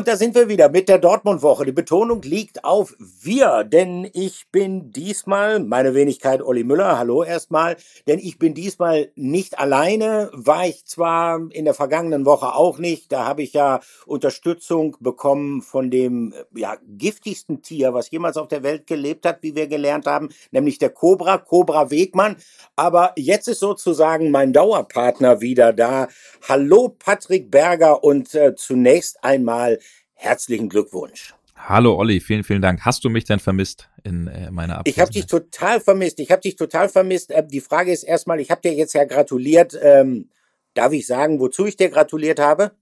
Und da sind wir wieder mit der Dortmund-Woche. Die Betonung liegt auf wir, denn ich bin diesmal, meine Wenigkeit Olli Müller, hallo erstmal, denn ich bin diesmal nicht alleine, war ich zwar in der vergangenen Woche auch nicht, da habe ich ja Unterstützung bekommen von dem ja, giftigsten Tier, was jemals auf der Welt gelebt hat, wie wir gelernt haben, nämlich der Cobra, Cobra Wegmann. Aber jetzt ist sozusagen mein Dauerpartner wieder da. Hallo Patrick Berger und äh, zunächst einmal herzlichen Glückwunsch. Hallo Olli, vielen, vielen Dank. Hast du mich denn vermisst in äh, meiner Abwesenheit? Ich habe dich total vermisst. Ich habe dich total vermisst. Äh, die Frage ist erstmal, ich habe dir jetzt ja gratuliert. Ähm, darf ich sagen, wozu ich dir gratuliert habe?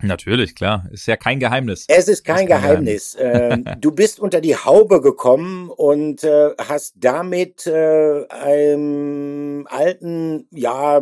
Natürlich, klar. Ist ja kein Geheimnis. Es ist kein, ist kein Geheimnis. Geheimnis. ähm, du bist unter die Haube gekommen und äh, hast damit äh, einem alten, ja,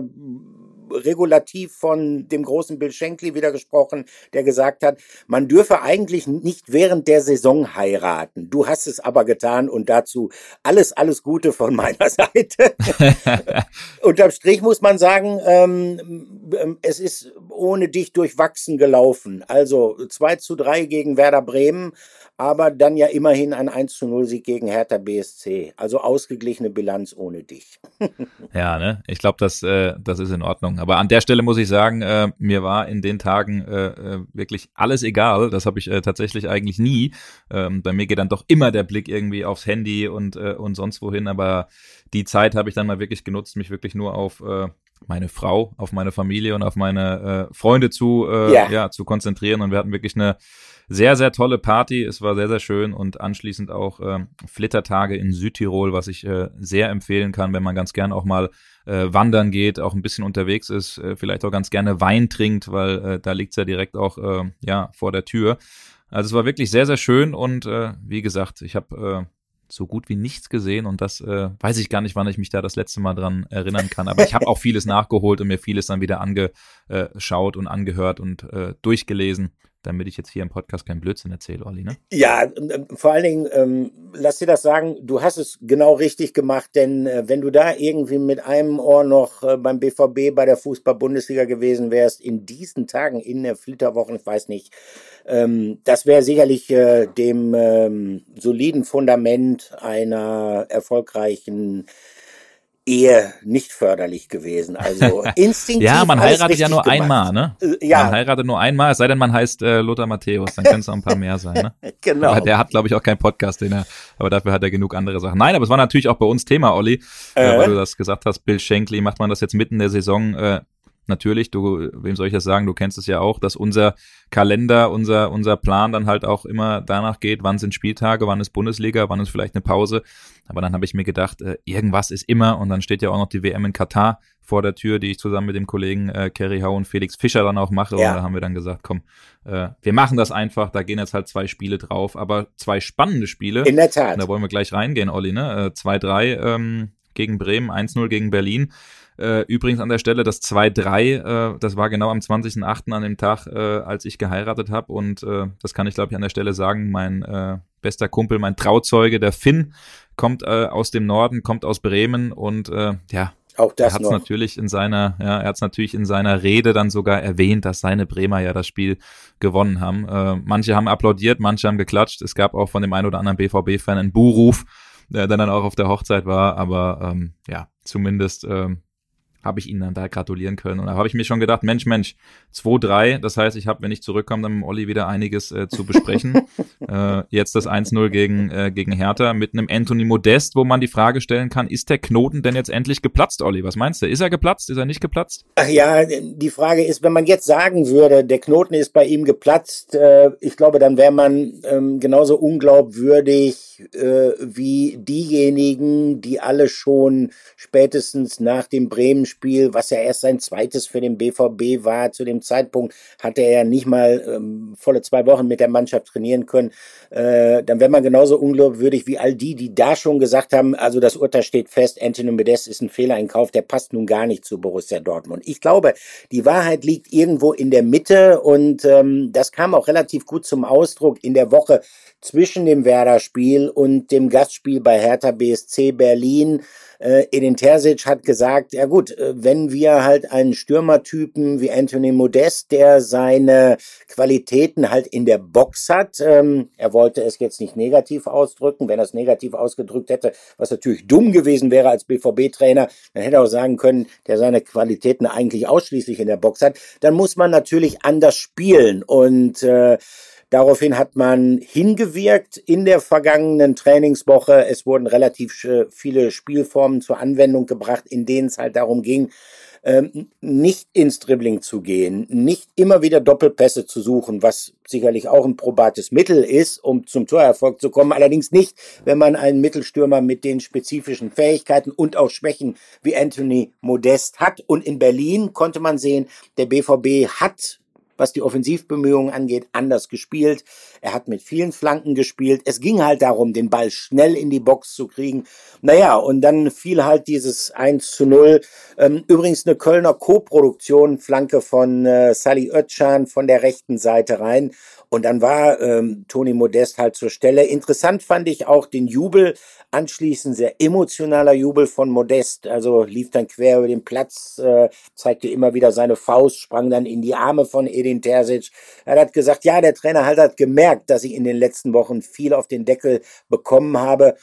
Regulativ von dem großen Bill Shankly wieder gesprochen, der gesagt hat, man dürfe eigentlich nicht während der Saison heiraten. Du hast es aber getan und dazu alles, alles Gute von meiner Seite. Unterm Strich muss man sagen, ähm, ähm, es ist ohne dich durchwachsen gelaufen. Also 2 zu 3 gegen Werder Bremen aber dann ja immerhin ein 1 zu 0 Sieg gegen Hertha BSC. Also ausgeglichene Bilanz ohne dich. ja, ne? Ich glaube, das, äh, das ist in Ordnung. Aber an der Stelle muss ich sagen, äh, mir war in den Tagen äh, äh wirklich alles egal. Das habe ich äh, tatsächlich eigentlich nie. Ähm, bei mir geht dann doch immer der Blick irgendwie aufs Handy und, äh, und sonst wohin. Aber die Zeit habe ich dann mal wirklich genutzt, mich wirklich nur auf äh, meine Frau, auf meine Familie und auf meine äh, Freunde zu, äh, ja. ja, zu konzentrieren. Und wir hatten wirklich eine sehr, sehr tolle Party. Es war sehr, sehr schön und anschließend auch äh, Flittertage in Südtirol, was ich äh, sehr empfehlen kann, wenn man ganz gern auch mal äh, wandern geht, auch ein bisschen unterwegs ist, äh, vielleicht auch ganz gerne Wein trinkt, weil äh, da liegt's ja direkt auch äh, ja vor der Tür. Also es war wirklich sehr, sehr schön und äh, wie gesagt, ich habe äh, so gut wie nichts gesehen und das äh, weiß ich gar nicht, wann ich mich da das letzte Mal dran erinnern kann. Aber ich habe auch vieles nachgeholt und mir vieles dann wieder angeschaut und angehört und äh, durchgelesen damit ich jetzt hier im Podcast keinen Blödsinn erzähle, Olli, ne? Ja, ähm, vor allen Dingen, ähm, lass dir das sagen, du hast es genau richtig gemacht, denn äh, wenn du da irgendwie mit einem Ohr noch äh, beim BVB bei der Fußball-Bundesliga gewesen wärst, in diesen Tagen in der Flitterwoche, ich weiß nicht, ähm, das wäre sicherlich äh, dem ähm, soliden Fundament einer erfolgreichen eher nicht förderlich gewesen. Also instinktiv. ja, man heiratet ja nur gemacht. einmal, ne? Äh, ja. Man heiratet nur einmal, es sei denn, man heißt äh, Lothar Matthäus, dann können es auch ein paar mehr sein, ne? genau. Aber der hat, glaube ich, auch keinen Podcast, den er, aber dafür hat er genug andere Sachen. Nein, aber es war natürlich auch bei uns Thema, Olli, äh. äh weil du das gesagt hast, Bill Shankly, macht man das jetzt mitten in der Saison, äh, natürlich, du, wem soll ich das sagen, du kennst es ja auch, dass unser Kalender, unser, unser Plan dann halt auch immer danach geht, wann sind Spieltage, wann ist Bundesliga, wann ist vielleicht eine Pause. Aber dann habe ich mir gedacht, äh, irgendwas ist immer und dann steht ja auch noch die WM in Katar vor der Tür, die ich zusammen mit dem Kollegen äh, Kerry Hau und Felix Fischer dann auch mache. Ja. Und da haben wir dann gesagt, komm, äh, wir machen das einfach, da gehen jetzt halt zwei Spiele drauf, aber zwei spannende Spiele. In der Tat. da wollen wir gleich reingehen, Olli, ne? 2-3 äh, ähm, gegen Bremen, 1-0 gegen Berlin. Äh, übrigens an der Stelle das 2-3, äh, das war genau am 20.08. an dem Tag, äh, als ich geheiratet habe. Und äh, das kann ich, glaube ich, an der Stelle sagen. Mein äh, bester Kumpel, mein Trauzeuge, der Finn, kommt äh, aus dem Norden, kommt aus Bremen und äh, ja, auch das er hat es natürlich in seiner, ja, er hat es natürlich in seiner Rede dann sogar erwähnt, dass seine Bremer ja das Spiel gewonnen haben. Äh, manche haben applaudiert, manche haben geklatscht. Es gab auch von dem einen oder anderen BVB-Fan einen Buhruf, der dann auch auf der Hochzeit war. Aber ähm, ja, zumindest ähm, habe ich ihnen dann da gratulieren können. Und da habe ich mir schon gedacht, Mensch, Mensch, 2-3, das heißt, ich habe, wenn ich zurückkomme, dann mit Olli wieder einiges äh, zu besprechen. äh, jetzt das 1-0 gegen, äh, gegen Hertha mit einem Anthony Modest, wo man die Frage stellen kann, ist der Knoten denn jetzt endlich geplatzt, Olli? Was meinst du? Ist er geplatzt? Ist er nicht geplatzt? Ach ja, die Frage ist, wenn man jetzt sagen würde, der Knoten ist bei ihm geplatzt, äh, ich glaube, dann wäre man ähm, genauso unglaubwürdig äh, wie diejenigen, die alle schon spätestens nach dem Bremen Spiel, was ja erst sein zweites für den BVB war. Zu dem Zeitpunkt hatte er ja nicht mal ähm, volle zwei Wochen mit der Mannschaft trainieren können. Äh, dann wäre man genauso unglaubwürdig wie all die, die da schon gesagt haben, also das Urteil steht fest, Anthony Medes ist ein Fehlereinkauf, der passt nun gar nicht zu Borussia Dortmund. Ich glaube, die Wahrheit liegt irgendwo in der Mitte und ähm, das kam auch relativ gut zum Ausdruck in der Woche zwischen dem Werder-Spiel und dem Gastspiel bei Hertha BSC Berlin. Äh, Edin Terzic hat gesagt, ja gut, äh, wenn wir halt einen Stürmertypen wie Anthony Modest, der seine Qualitäten halt in der Box hat, ähm, er wollte es jetzt nicht negativ ausdrücken, wenn er es negativ ausgedrückt hätte, was natürlich dumm gewesen wäre als BVB-Trainer, dann hätte er auch sagen können, der seine Qualitäten eigentlich ausschließlich in der Box hat, dann muss man natürlich anders spielen und äh, Daraufhin hat man hingewirkt in der vergangenen Trainingswoche. Es wurden relativ viele Spielformen zur Anwendung gebracht, in denen es halt darum ging, ähm, nicht ins Dribbling zu gehen, nicht immer wieder Doppelpässe zu suchen, was sicherlich auch ein probates Mittel ist, um zum Torerfolg zu kommen. Allerdings nicht, wenn man einen Mittelstürmer mit den spezifischen Fähigkeiten und auch Schwächen wie Anthony Modest hat. Und in Berlin konnte man sehen, der BVB hat was die Offensivbemühungen angeht, anders gespielt. Er hat mit vielen Flanken gespielt. Es ging halt darum, den Ball schnell in die Box zu kriegen. Naja, und dann fiel halt dieses 1 zu 0. Ähm, übrigens eine Kölner Co-Produktion, Flanke von äh, Sally Özcan von der rechten Seite rein. Und dann war ähm, Toni Modest halt zur Stelle. Interessant fand ich auch den Jubel anschließend, sehr emotionaler Jubel von Modest. Also lief dann quer über den Platz, äh, zeigte immer wieder seine Faust, sprang dann in die Arme von Edin Terzic. Er hat gesagt, ja, der Trainer halt hat gemerkt, dass ich in den letzten Wochen viel auf den Deckel bekommen habe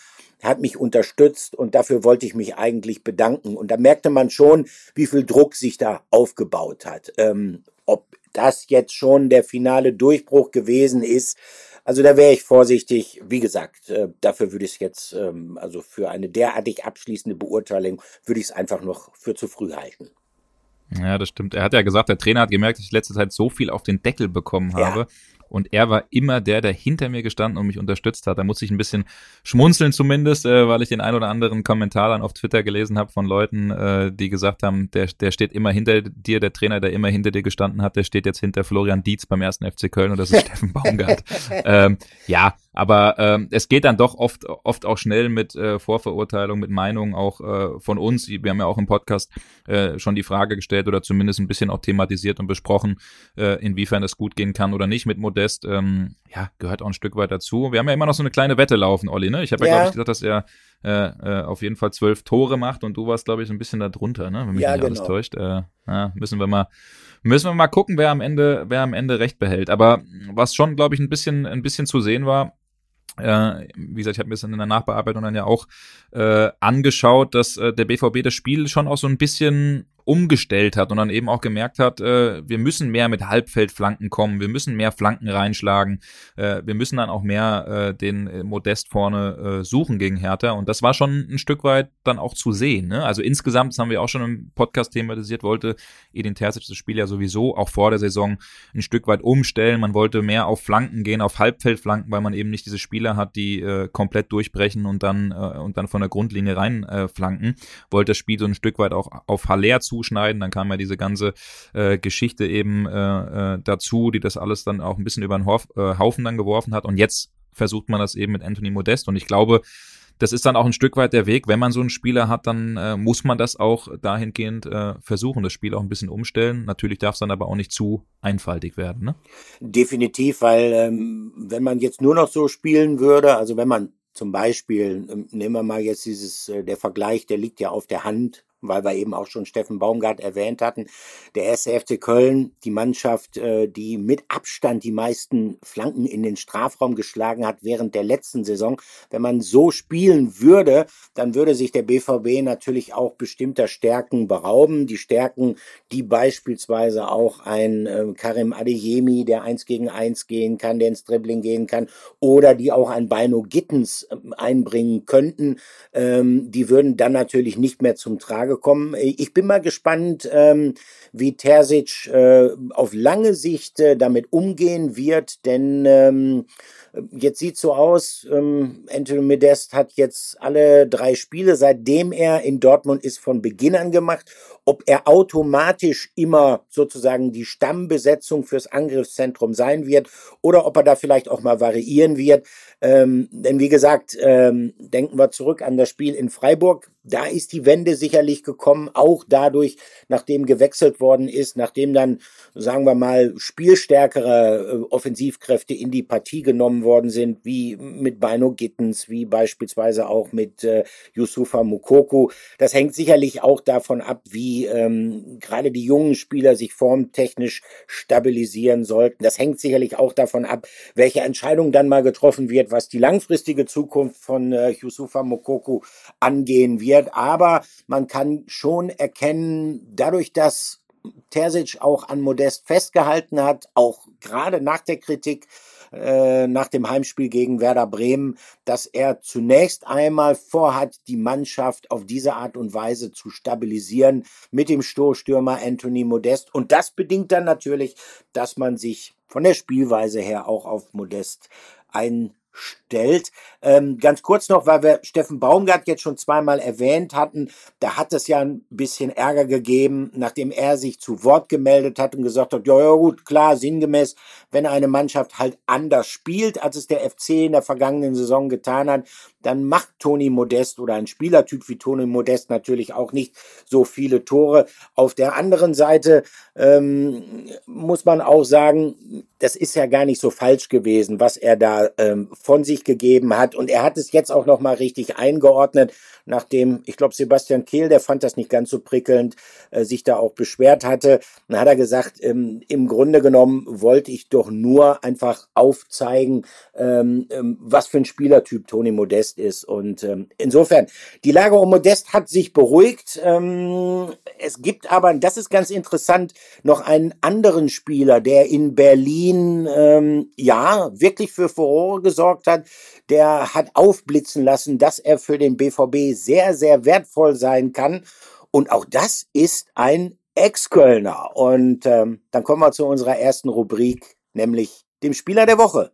hat mich unterstützt und dafür wollte ich mich eigentlich bedanken. Und da merkte man schon, wie viel Druck sich da aufgebaut hat. Ähm, ob das jetzt schon der finale Durchbruch gewesen ist. Also da wäre ich vorsichtig. Wie gesagt, äh, dafür würde ich es jetzt, ähm, also für eine derartig abschließende Beurteilung, würde ich es einfach noch für zu früh halten. Ja, das stimmt. Er hat ja gesagt, der Trainer hat gemerkt, dass ich letzte Zeit so viel auf den Deckel bekommen habe. Ja. Und er war immer der, der hinter mir gestanden und mich unterstützt hat. Da muss ich ein bisschen schmunzeln zumindest, äh, weil ich den ein oder anderen Kommentar dann auf Twitter gelesen habe von Leuten, äh, die gesagt haben, der, der steht immer hinter dir, der Trainer, der immer hinter dir gestanden hat, der steht jetzt hinter Florian Dietz beim ersten FC Köln und das ist Steffen Baumgart. ähm, ja, aber ähm, es geht dann doch oft, oft auch schnell mit äh, Vorverurteilung, mit Meinungen auch äh, von uns. Wir haben ja auch im Podcast äh, schon die Frage gestellt oder zumindest ein bisschen auch thematisiert und besprochen, äh, inwiefern es gut gehen kann oder nicht mit Modest. Ähm, ja, gehört auch ein Stück weit dazu. Wir haben ja immer noch so eine kleine Wette laufen, Olli. Ne? Ich habe ja, ja glaube ich, gesagt, dass er äh, äh, auf jeden Fall zwölf Tore macht und du warst, glaube ich, so ein bisschen da drunter, ne? wenn mich ja, nicht genau. alles täuscht. Äh, ja, müssen wir mal müssen wir mal gucken, wer am Ende, wer am Ende recht behält. Aber was schon, glaube ich, ein bisschen, ein bisschen zu sehen war, äh, wie gesagt, ich habe mir das in der Nachbearbeitung dann ja auch äh, angeschaut, dass äh, der BVB das Spiel schon auch so ein bisschen umgestellt hat und dann eben auch gemerkt hat, äh, wir müssen mehr mit Halbfeldflanken kommen, wir müssen mehr Flanken reinschlagen, äh, wir müssen dann auch mehr äh, den äh, Modest vorne äh, suchen gegen Hertha und das war schon ein Stück weit dann auch zu sehen. Ne? Also insgesamt, das haben wir auch schon im Podcast thematisiert, wollte Edin Terzic das Spiel ja sowieso auch vor der Saison ein Stück weit umstellen. Man wollte mehr auf Flanken gehen, auf Halbfeldflanken, weil man eben nicht diese Spieler hat, die äh, komplett durchbrechen und dann äh, und dann von der Grundlinie rein äh, flanken. Wollte das Spiel so ein Stück weit auch auf Haller zu zuschneiden. Dann kam ja diese ganze äh, Geschichte eben äh, äh, dazu, die das alles dann auch ein bisschen über den Hof, äh, Haufen dann geworfen hat. Und jetzt versucht man das eben mit Anthony Modest. Und ich glaube, das ist dann auch ein Stück weit der Weg. Wenn man so einen Spieler hat, dann äh, muss man das auch dahingehend äh, versuchen, das Spiel auch ein bisschen umstellen. Natürlich darf es dann aber auch nicht zu einfaltig werden. Ne? Definitiv, weil ähm, wenn man jetzt nur noch so spielen würde, also wenn man zum Beispiel, ähm, nehmen wir mal jetzt dieses, äh, der Vergleich, der liegt ja auf der Hand, weil wir eben auch schon Steffen Baumgart erwähnt hatten. Der erste FC Köln, die Mannschaft, äh, die mit Abstand die meisten Flanken in den Strafraum geschlagen hat während der letzten Saison. Wenn man so spielen würde, dann würde sich der BVB natürlich auch bestimmter Stärken berauben. Die Stärken, die beispielsweise auch ein äh, Karim Adeyemi, der eins gegen eins gehen kann, der ins Dribbling gehen kann, oder die auch ein Beino Gittens äh, einbringen könnten, ähm, die würden dann natürlich nicht mehr zum Trage gekommen. Ich bin mal gespannt, ähm, wie Terzic äh, auf lange Sicht äh, damit umgehen wird, denn ähm, jetzt sieht so aus, ähm, Anthony Modest hat jetzt alle drei Spiele, seitdem er in Dortmund ist, von Beginn an gemacht. Ob er automatisch immer sozusagen die Stammbesetzung fürs Angriffszentrum sein wird oder ob er da vielleicht auch mal variieren wird. Ähm, denn wie gesagt, ähm, denken wir zurück an das Spiel in Freiburg da ist die Wende sicherlich gekommen, auch dadurch, nachdem gewechselt worden ist, nachdem dann, sagen wir mal, spielstärkere äh, Offensivkräfte in die Partie genommen worden sind, wie mit Bino Gittens, wie beispielsweise auch mit äh, Yusufa Mukoko. Das hängt sicherlich auch davon ab, wie ähm, gerade die jungen Spieler sich formtechnisch stabilisieren sollten. Das hängt sicherlich auch davon ab, welche Entscheidung dann mal getroffen wird, was die langfristige Zukunft von äh, Yusufa Mukoko angehen wird. Aber man kann schon erkennen, dadurch, dass Terzic auch an Modest festgehalten hat, auch gerade nach der Kritik äh, nach dem Heimspiel gegen Werder Bremen, dass er zunächst einmal vorhat, die Mannschaft auf diese Art und Weise zu stabilisieren mit dem Stoßstürmer Anthony Modest. Und das bedingt dann natürlich, dass man sich von der Spielweise her auch auf Modest ein stellt. Ähm, ganz kurz noch, weil wir Steffen Baumgart jetzt schon zweimal erwähnt hatten, da hat es ja ein bisschen Ärger gegeben, nachdem er sich zu Wort gemeldet hat und gesagt hat, ja, ja gut, klar, sinngemäß, wenn eine Mannschaft halt anders spielt, als es der FC in der vergangenen Saison getan hat, dann macht Toni Modest oder ein Spielertyp wie Toni Modest natürlich auch nicht so viele Tore. Auf der anderen Seite ähm, muss man auch sagen, das ist ja gar nicht so falsch gewesen, was er da ähm, von sich gegeben hat. Und er hat es jetzt auch nochmal richtig eingeordnet nachdem, ich glaube, Sebastian Kehl, der fand das nicht ganz so prickelnd, äh, sich da auch beschwert hatte. Dann hat er gesagt, ähm, im Grunde genommen wollte ich doch nur einfach aufzeigen, ähm, ähm, was für ein Spielertyp Toni Modest ist. Und ähm, insofern, die Lage um Modest hat sich beruhigt. Ähm, es gibt aber, das ist ganz interessant, noch einen anderen Spieler, der in Berlin ähm, ja wirklich für Furore gesorgt hat, der hat aufblitzen lassen, dass er für den BVB sehr, sehr wertvoll sein kann. Und auch das ist ein Ex-Kölner. Und ähm, dann kommen wir zu unserer ersten Rubrik, nämlich dem Spieler der Woche.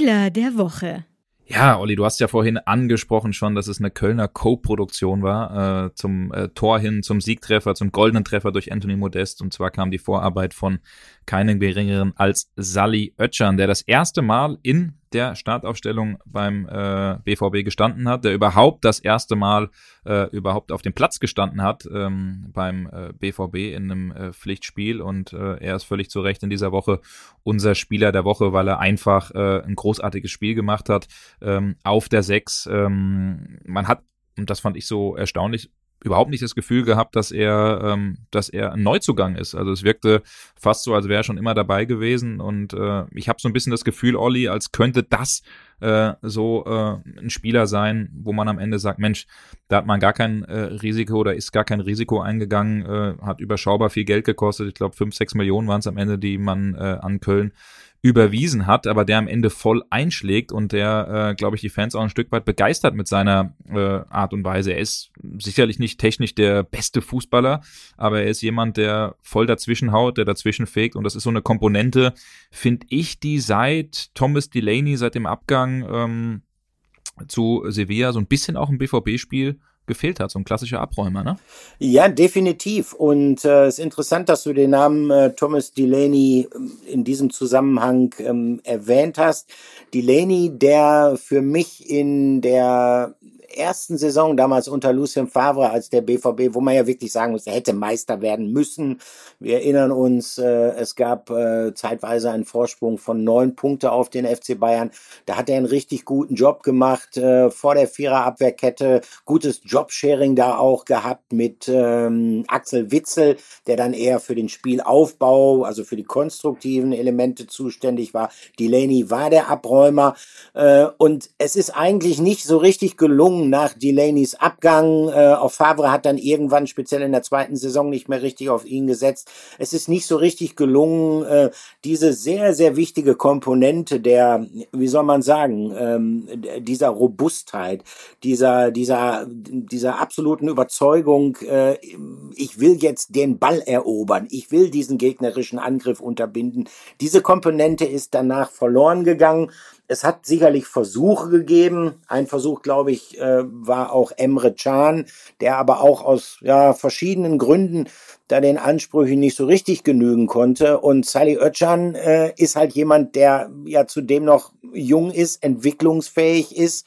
Spieler der Woche. Ja, Olli, du hast ja vorhin angesprochen schon, dass es eine Kölner Co-Produktion war, äh, zum äh, Tor hin, zum Siegtreffer, zum goldenen Treffer durch Anthony Modest. Und zwar kam die Vorarbeit von keinen geringeren als Sally Oetschan, der das erste Mal in der Startaufstellung beim äh, BVB gestanden hat, der überhaupt das erste Mal äh, überhaupt auf dem Platz gestanden hat ähm, beim äh, BVB in einem äh, Pflichtspiel und äh, er ist völlig zu Recht in dieser Woche unser Spieler der Woche, weil er einfach äh, ein großartiges Spiel gemacht hat ähm, auf der Sechs. Ähm, man hat und das fand ich so erstaunlich, überhaupt nicht das Gefühl gehabt, dass er, ähm, dass er ein Neuzugang ist. Also es wirkte fast so, als wäre er schon immer dabei gewesen. Und äh, ich habe so ein bisschen das Gefühl, Olli, als könnte das äh, so äh, ein Spieler sein, wo man am Ende sagt, Mensch, da hat man gar kein äh, Risiko oder ist gar kein Risiko eingegangen, äh, hat überschaubar viel Geld gekostet. Ich glaube, fünf, sechs Millionen waren es am Ende, die man äh, an Köln überwiesen hat, aber der am Ende voll einschlägt und der, äh, glaube ich, die Fans auch ein Stück weit begeistert mit seiner äh, Art und Weise. Er ist sicherlich nicht technisch der beste Fußballer, aber er ist jemand, der voll dazwischen haut, der dazwischen fegt und das ist so eine Komponente, finde ich, die seit Thomas Delaney, seit dem Abgang ähm, zu Sevilla so ein bisschen auch im BVB-Spiel gefehlt hat, so ein klassischer Abräumer, ne? Ja, definitiv. Und äh, es ist interessant, dass du den Namen äh, Thomas Delaney ähm, in diesem Zusammenhang ähm, erwähnt hast. Delaney, der für mich in der ersten Saison damals unter Lucien Favre als der BVB, wo man ja wirklich sagen muss, er hätte Meister werden müssen. Wir erinnern uns, äh, es gab äh, zeitweise einen Vorsprung von neun Punkte auf den FC Bayern. Da hat er einen richtig guten Job gemacht äh, vor der Viererabwehrkette, gutes Jobsharing da auch gehabt mit ähm, Axel Witzel, der dann eher für den Spielaufbau, also für die konstruktiven Elemente zuständig war. Delaney war der Abräumer äh, und es ist eigentlich nicht so richtig gelungen, Jung nach Delaneys Abgang. Äh, auf Favre hat dann irgendwann speziell in der zweiten Saison nicht mehr richtig auf ihn gesetzt. Es ist nicht so richtig gelungen, äh, diese sehr, sehr wichtige Komponente der, wie soll man sagen, ähm, dieser Robustheit, dieser, dieser, dieser absoluten Überzeugung, äh, ich will jetzt den Ball erobern, ich will diesen gegnerischen Angriff unterbinden. Diese Komponente ist danach verloren gegangen. Es hat sicherlich Versuche gegeben. Ein Versuch, glaube ich, äh, war auch Emre Can, der aber auch aus ja, verschiedenen Gründen da den Ansprüchen nicht so richtig genügen konnte. Und Sally Oetschan äh, ist halt jemand, der ja zudem noch jung ist, entwicklungsfähig ist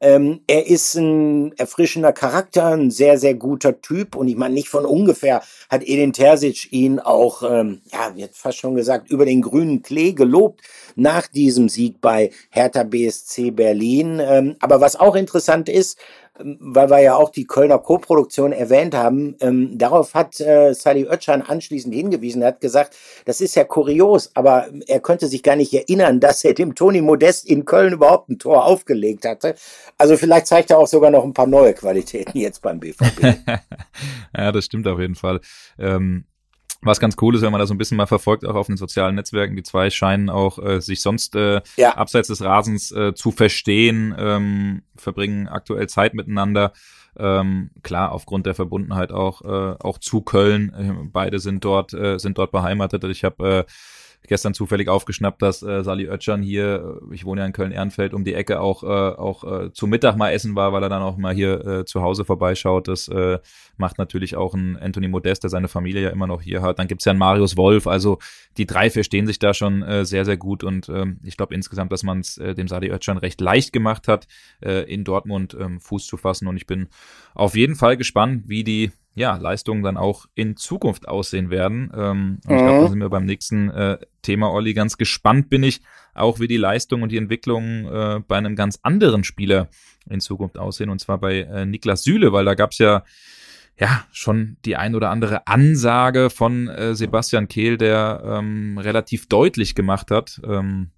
ähm, er ist ein erfrischender Charakter, ein sehr, sehr guter Typ. Und ich meine, nicht von ungefähr hat Edin Terzic ihn auch, ähm, ja, wird fast schon gesagt, über den grünen Klee gelobt nach diesem Sieg bei Hertha BSC Berlin. Ähm, aber was auch interessant ist, weil wir ja auch die Kölner Koproduktion erwähnt haben, ähm, darauf hat äh, Sally Oetschan anschließend hingewiesen. Hat gesagt, das ist ja kurios, aber er könnte sich gar nicht erinnern, dass er dem Toni Modest in Köln überhaupt ein Tor aufgelegt hatte. Also vielleicht zeigt er auch sogar noch ein paar neue Qualitäten jetzt beim BVB. ja, das stimmt auf jeden Fall. Ähm, was ganz cool ist, wenn man das so ein bisschen mal verfolgt, auch auf den sozialen Netzwerken. Die zwei scheinen auch äh, sich sonst äh, ja. abseits des Rasens äh, zu verstehen, ähm, verbringen aktuell Zeit miteinander. Ähm, klar, aufgrund der Verbundenheit auch, äh, auch zu Köln. Äh, beide sind dort, äh, sind dort beheimatet. Ich habe äh, gestern zufällig aufgeschnappt, dass äh, Sali Oetschan hier, äh, ich wohne ja in Köln-Ehrenfeld, um die Ecke auch, äh, auch äh, zu Mittag mal essen war, weil er dann auch mal hier äh, zu Hause vorbeischaut. Das äh, macht natürlich auch ein Anthony Modest, der seine Familie ja immer noch hier hat. Dann gibt's ja einen Marius Wolf. Also die drei verstehen sich da schon äh, sehr, sehr gut. Und ähm, ich glaube insgesamt, dass man es äh, dem Sali Oetschan recht leicht gemacht hat, äh, in Dortmund ähm, Fuß zu fassen. Und ich bin auf jeden Fall gespannt, wie die ja, Leistungen dann auch in Zukunft aussehen werden. Ähm, und mhm. ich glaube, da sind wir beim nächsten äh, Thema, Olli. Ganz gespannt bin ich auch, wie die Leistung und die Entwicklung äh, bei einem ganz anderen Spieler in Zukunft aussehen, und zwar bei äh, Niklas Süle, weil da gab's ja ja, schon die ein oder andere Ansage von äh, Sebastian Kehl, der ähm, relativ deutlich gemacht hat, ähm,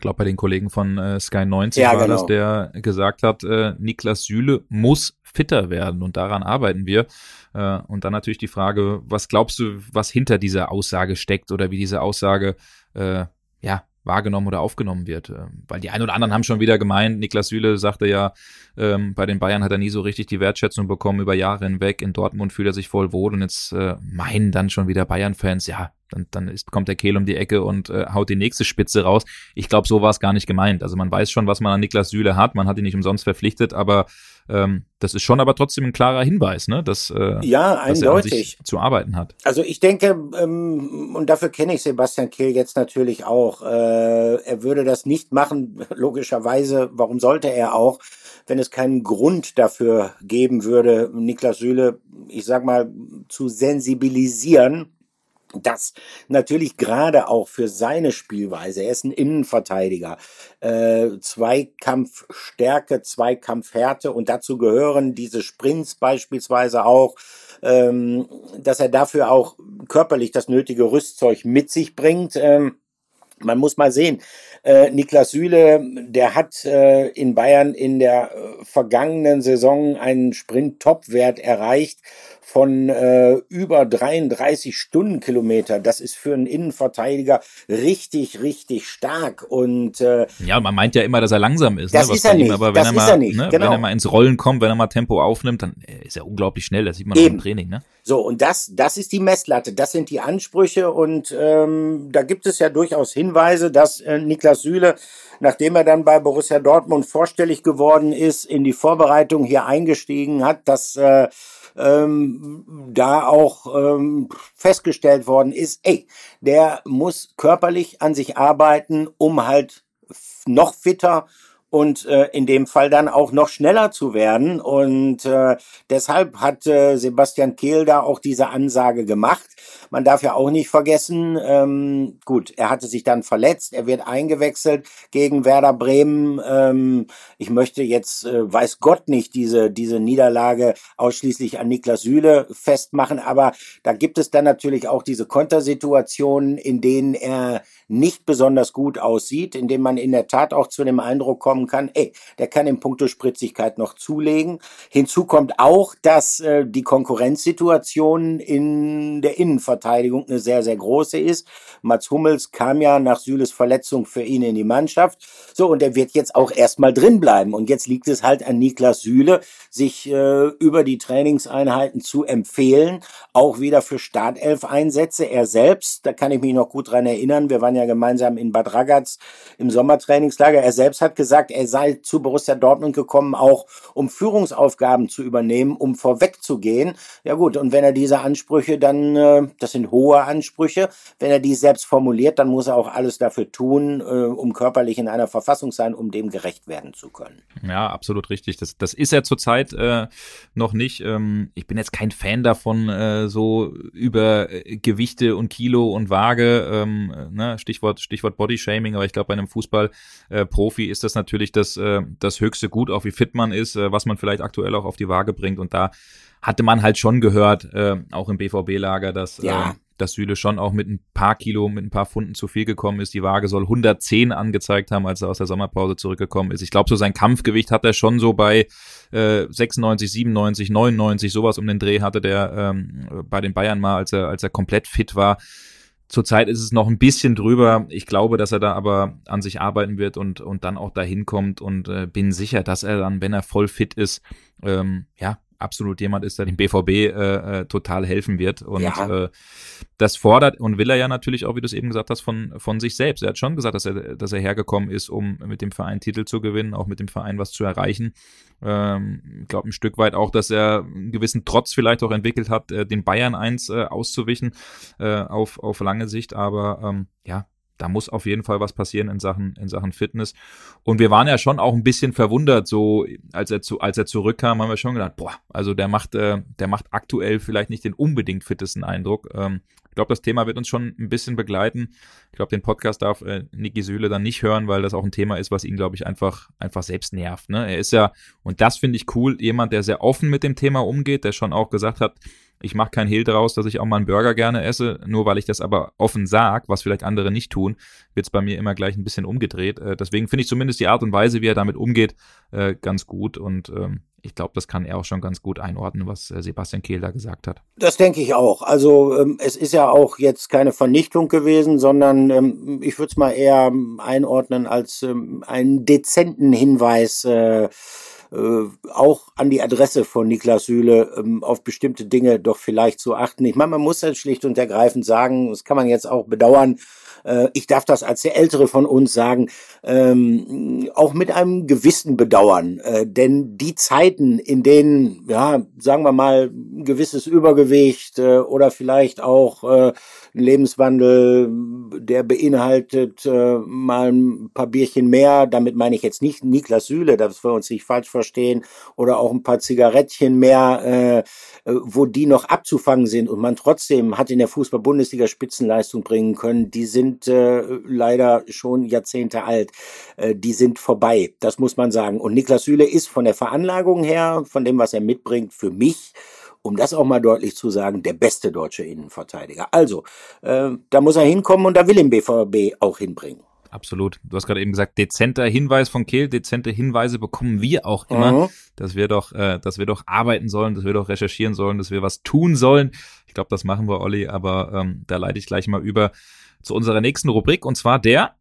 glaube bei den Kollegen von äh, Sky 90 ja, war genau. das, der gesagt hat, äh, Niklas Süle muss fitter werden und daran arbeiten wir. Äh, und dann natürlich die Frage, was glaubst du, was hinter dieser Aussage steckt oder wie diese Aussage äh, ja wahrgenommen oder aufgenommen wird. Ähm, weil die einen oder anderen haben schon wieder gemeint, Niklas Süle sagte ja, ähm, bei den Bayern hat er nie so richtig die Wertschätzung bekommen über Jahre hinweg. In Dortmund fühlt er sich voll wohl und jetzt äh, meinen dann schon wieder Bayern-Fans, ja, dann, dann ist, kommt der Kehl um die Ecke und äh, haut die nächste Spitze raus. Ich glaube, so war es gar nicht gemeint. Also man weiß schon, was man an Niklas Süle hat. Man hat ihn nicht umsonst verpflichtet, aber ähm, das ist schon aber trotzdem ein klarer Hinweis, ne? dass, äh, ja. Dass er zu arbeiten hat. Also ich denke, ähm, und dafür kenne ich Sebastian Kehl jetzt natürlich auch, äh, er würde das nicht machen, logischerweise, warum sollte er auch, wenn es keinen Grund dafür geben würde, Niklas Süle, ich sag mal, zu sensibilisieren das natürlich gerade auch für seine Spielweise, er ist ein Innenverteidiger, äh, Zweikampfstärke, Zweikampfhärte und dazu gehören diese Sprints beispielsweise auch, ähm, dass er dafür auch körperlich das nötige Rüstzeug mit sich bringt. Ähm, man muss mal sehen, äh, Niklas Süle, der hat äh, in Bayern in der äh, vergangenen Saison einen Sprint-Top-Wert erreicht von äh, über 33 Stundenkilometer. Das ist für einen Innenverteidiger richtig, richtig stark. Und äh, ja, man meint ja immer, dass er langsam ist. Das ne? ist er nicht. aber wenn das er mal, er nicht. Ne, genau. wenn er mal ins Rollen kommt, wenn er mal Tempo aufnimmt, dann äh, ist er unglaublich schnell. Das sieht man Eben. im Training. Ne? So und das, das ist die Messlatte. Das sind die Ansprüche und ähm, da gibt es ja durchaus Hinweise, dass äh, Niklas Süle nachdem er dann bei Borussia Dortmund vorstellig geworden ist, in die Vorbereitung hier eingestiegen hat, dass äh, ähm, da auch ähm, festgestellt worden ist, ey, der muss körperlich an sich arbeiten, um halt noch fitter und äh, in dem Fall dann auch noch schneller zu werden. Und äh, deshalb hat äh, Sebastian Kehl da auch diese Ansage gemacht. Man darf ja auch nicht vergessen, ähm, gut, er hatte sich dann verletzt, er wird eingewechselt gegen Werder Bremen. Ähm, ich möchte jetzt, äh, weiß Gott nicht, diese, diese Niederlage ausschließlich an Niklas Süle festmachen, aber da gibt es dann natürlich auch diese Kontersituationen, in denen er nicht besonders gut aussieht, in denen man in der Tat auch zu dem Eindruck kommen kann, ey, der kann in puncto Spritzigkeit noch zulegen. Hinzu kommt auch, dass äh, die Konkurrenzsituation in der Innenverteidigung eine sehr, sehr große ist. Mats Hummels kam ja nach Süles Verletzung für ihn in die Mannschaft. So, und er wird jetzt auch erstmal drin bleiben. Und jetzt liegt es halt an Niklas Süle, sich äh, über die Trainingseinheiten zu empfehlen, auch wieder für Startelf-Einsätze. Er selbst, da kann ich mich noch gut dran erinnern, wir waren ja gemeinsam in Bad Ragaz im Sommertrainingslager. Er selbst hat gesagt, er sei zu Borussia Dortmund gekommen, auch um Führungsaufgaben zu übernehmen, um vorwegzugehen. Ja gut, und wenn er diese Ansprüche dann, äh, das sind hohe Ansprüche, wenn er die selbst formuliert, dann muss er auch alles dafür tun, äh, um körperlich in einer Verfassung sein, um dem gerecht werden zu können. Ja, absolut richtig. Das, das ist er zurzeit äh, noch nicht. Ähm, ich bin jetzt kein Fan davon, äh, so über Gewichte und Kilo und Waage, ähm, ne, Stichwort, Stichwort Bodyshaming, aber ich glaube, bei einem Fußballprofi äh, ist das natürlich das, äh, das höchste Gut, auch wie fit man ist, äh, was man vielleicht aktuell auch auf die Waage bringt. Und da hatte man halt schon gehört, äh, auch im BVB-Lager, dass ja. äh, dass Süle schon auch mit ein paar Kilo, mit ein paar Funden zu viel gekommen ist. Die Waage soll 110 angezeigt haben, als er aus der Sommerpause zurückgekommen ist. Ich glaube, so sein Kampfgewicht hat er schon so bei äh, 96, 97, 99, sowas um den Dreh hatte der ähm, bei den Bayern mal, als er, als er komplett fit war. Zurzeit ist es noch ein bisschen drüber. Ich glaube, dass er da aber an sich arbeiten wird und, und dann auch dahin kommt und äh, bin sicher, dass er dann, wenn er voll fit ist, ähm, ja, absolut jemand ist, der dem BVB äh, äh, total helfen wird. Und ja. äh, das fordert und will er ja natürlich auch, wie du es eben gesagt hast, von, von sich selbst. Er hat schon gesagt, dass er, dass er hergekommen ist, um mit dem Verein Titel zu gewinnen, auch mit dem Verein was zu erreichen. Ähm, ich glaube ein Stück weit auch, dass er einen gewissen Trotz vielleicht auch entwickelt hat, äh, den Bayern eins äh, auszuwischen äh, auf, auf lange Sicht. Aber ähm, ja, da muss auf jeden Fall was passieren in Sachen, in Sachen Fitness. Und wir waren ja schon auch ein bisschen verwundert, so als er zu, als er zurückkam, haben wir schon gedacht, boah, also der macht, äh, der macht aktuell vielleicht nicht den unbedingt fittesten Eindruck. Ähm, glaube, das Thema wird uns schon ein bisschen begleiten. Ich glaube, den Podcast darf äh, Niki Süle dann nicht hören, weil das auch ein Thema ist, was ihn, glaube ich, einfach, einfach selbst nervt. Ne? Er ist ja, und das finde ich cool, jemand, der sehr offen mit dem Thema umgeht, der schon auch gesagt hat, ich mache kein Hehl daraus, dass ich auch mal einen Burger gerne esse, nur weil ich das aber offen sage, was vielleicht andere nicht tun, wird es bei mir immer gleich ein bisschen umgedreht. Äh, deswegen finde ich zumindest die Art und Weise, wie er damit umgeht, äh, ganz gut und ähm, ich glaube, das kann er auch schon ganz gut einordnen, was äh, Sebastian Kehl da gesagt hat. Das denke ich auch. Also ähm, es ist ja auch jetzt keine Vernichtung gewesen, sondern ähm, ich würde es mal eher einordnen als ähm, einen dezenten Hinweis. Äh, äh, auch an die Adresse von Niklas Süle auf bestimmte Dinge doch vielleicht zu achten. Ich meine, man muss das schlicht und ergreifend sagen, das kann man jetzt auch bedauern, ich darf das als der Ältere von uns sagen, ähm, auch mit einem gewissen Bedauern. Äh, denn die Zeiten, in denen, ja, sagen wir mal, ein gewisses Übergewicht äh, oder vielleicht auch äh, ein Lebenswandel, der beinhaltet äh, mal ein paar Bierchen mehr, damit meine ich jetzt nicht Niklas Süle, dass wir uns nicht falsch verstehen, oder auch ein paar Zigarettchen mehr, äh, äh, wo die noch abzufangen sind und man trotzdem hat in der Fußball-Bundesliga Spitzenleistung bringen können, die sind äh, leider schon Jahrzehnte alt. Äh, die sind vorbei, das muss man sagen. Und Niklas Süle ist von der Veranlagung her, von dem, was er mitbringt, für mich um das auch mal deutlich zu sagen, der beste deutsche Innenverteidiger. Also, äh, da muss er hinkommen und da will ihn BVB auch hinbringen. Absolut. Du hast gerade eben gesagt, dezenter Hinweis von Kehl, dezente Hinweise bekommen wir auch immer, mhm. dass wir doch, äh, dass wir doch arbeiten sollen, dass wir doch recherchieren sollen, dass wir was tun sollen. Ich glaube, das machen wir, Olli, aber ähm, da leite ich gleich mal über zu unserer nächsten Rubrik und zwar der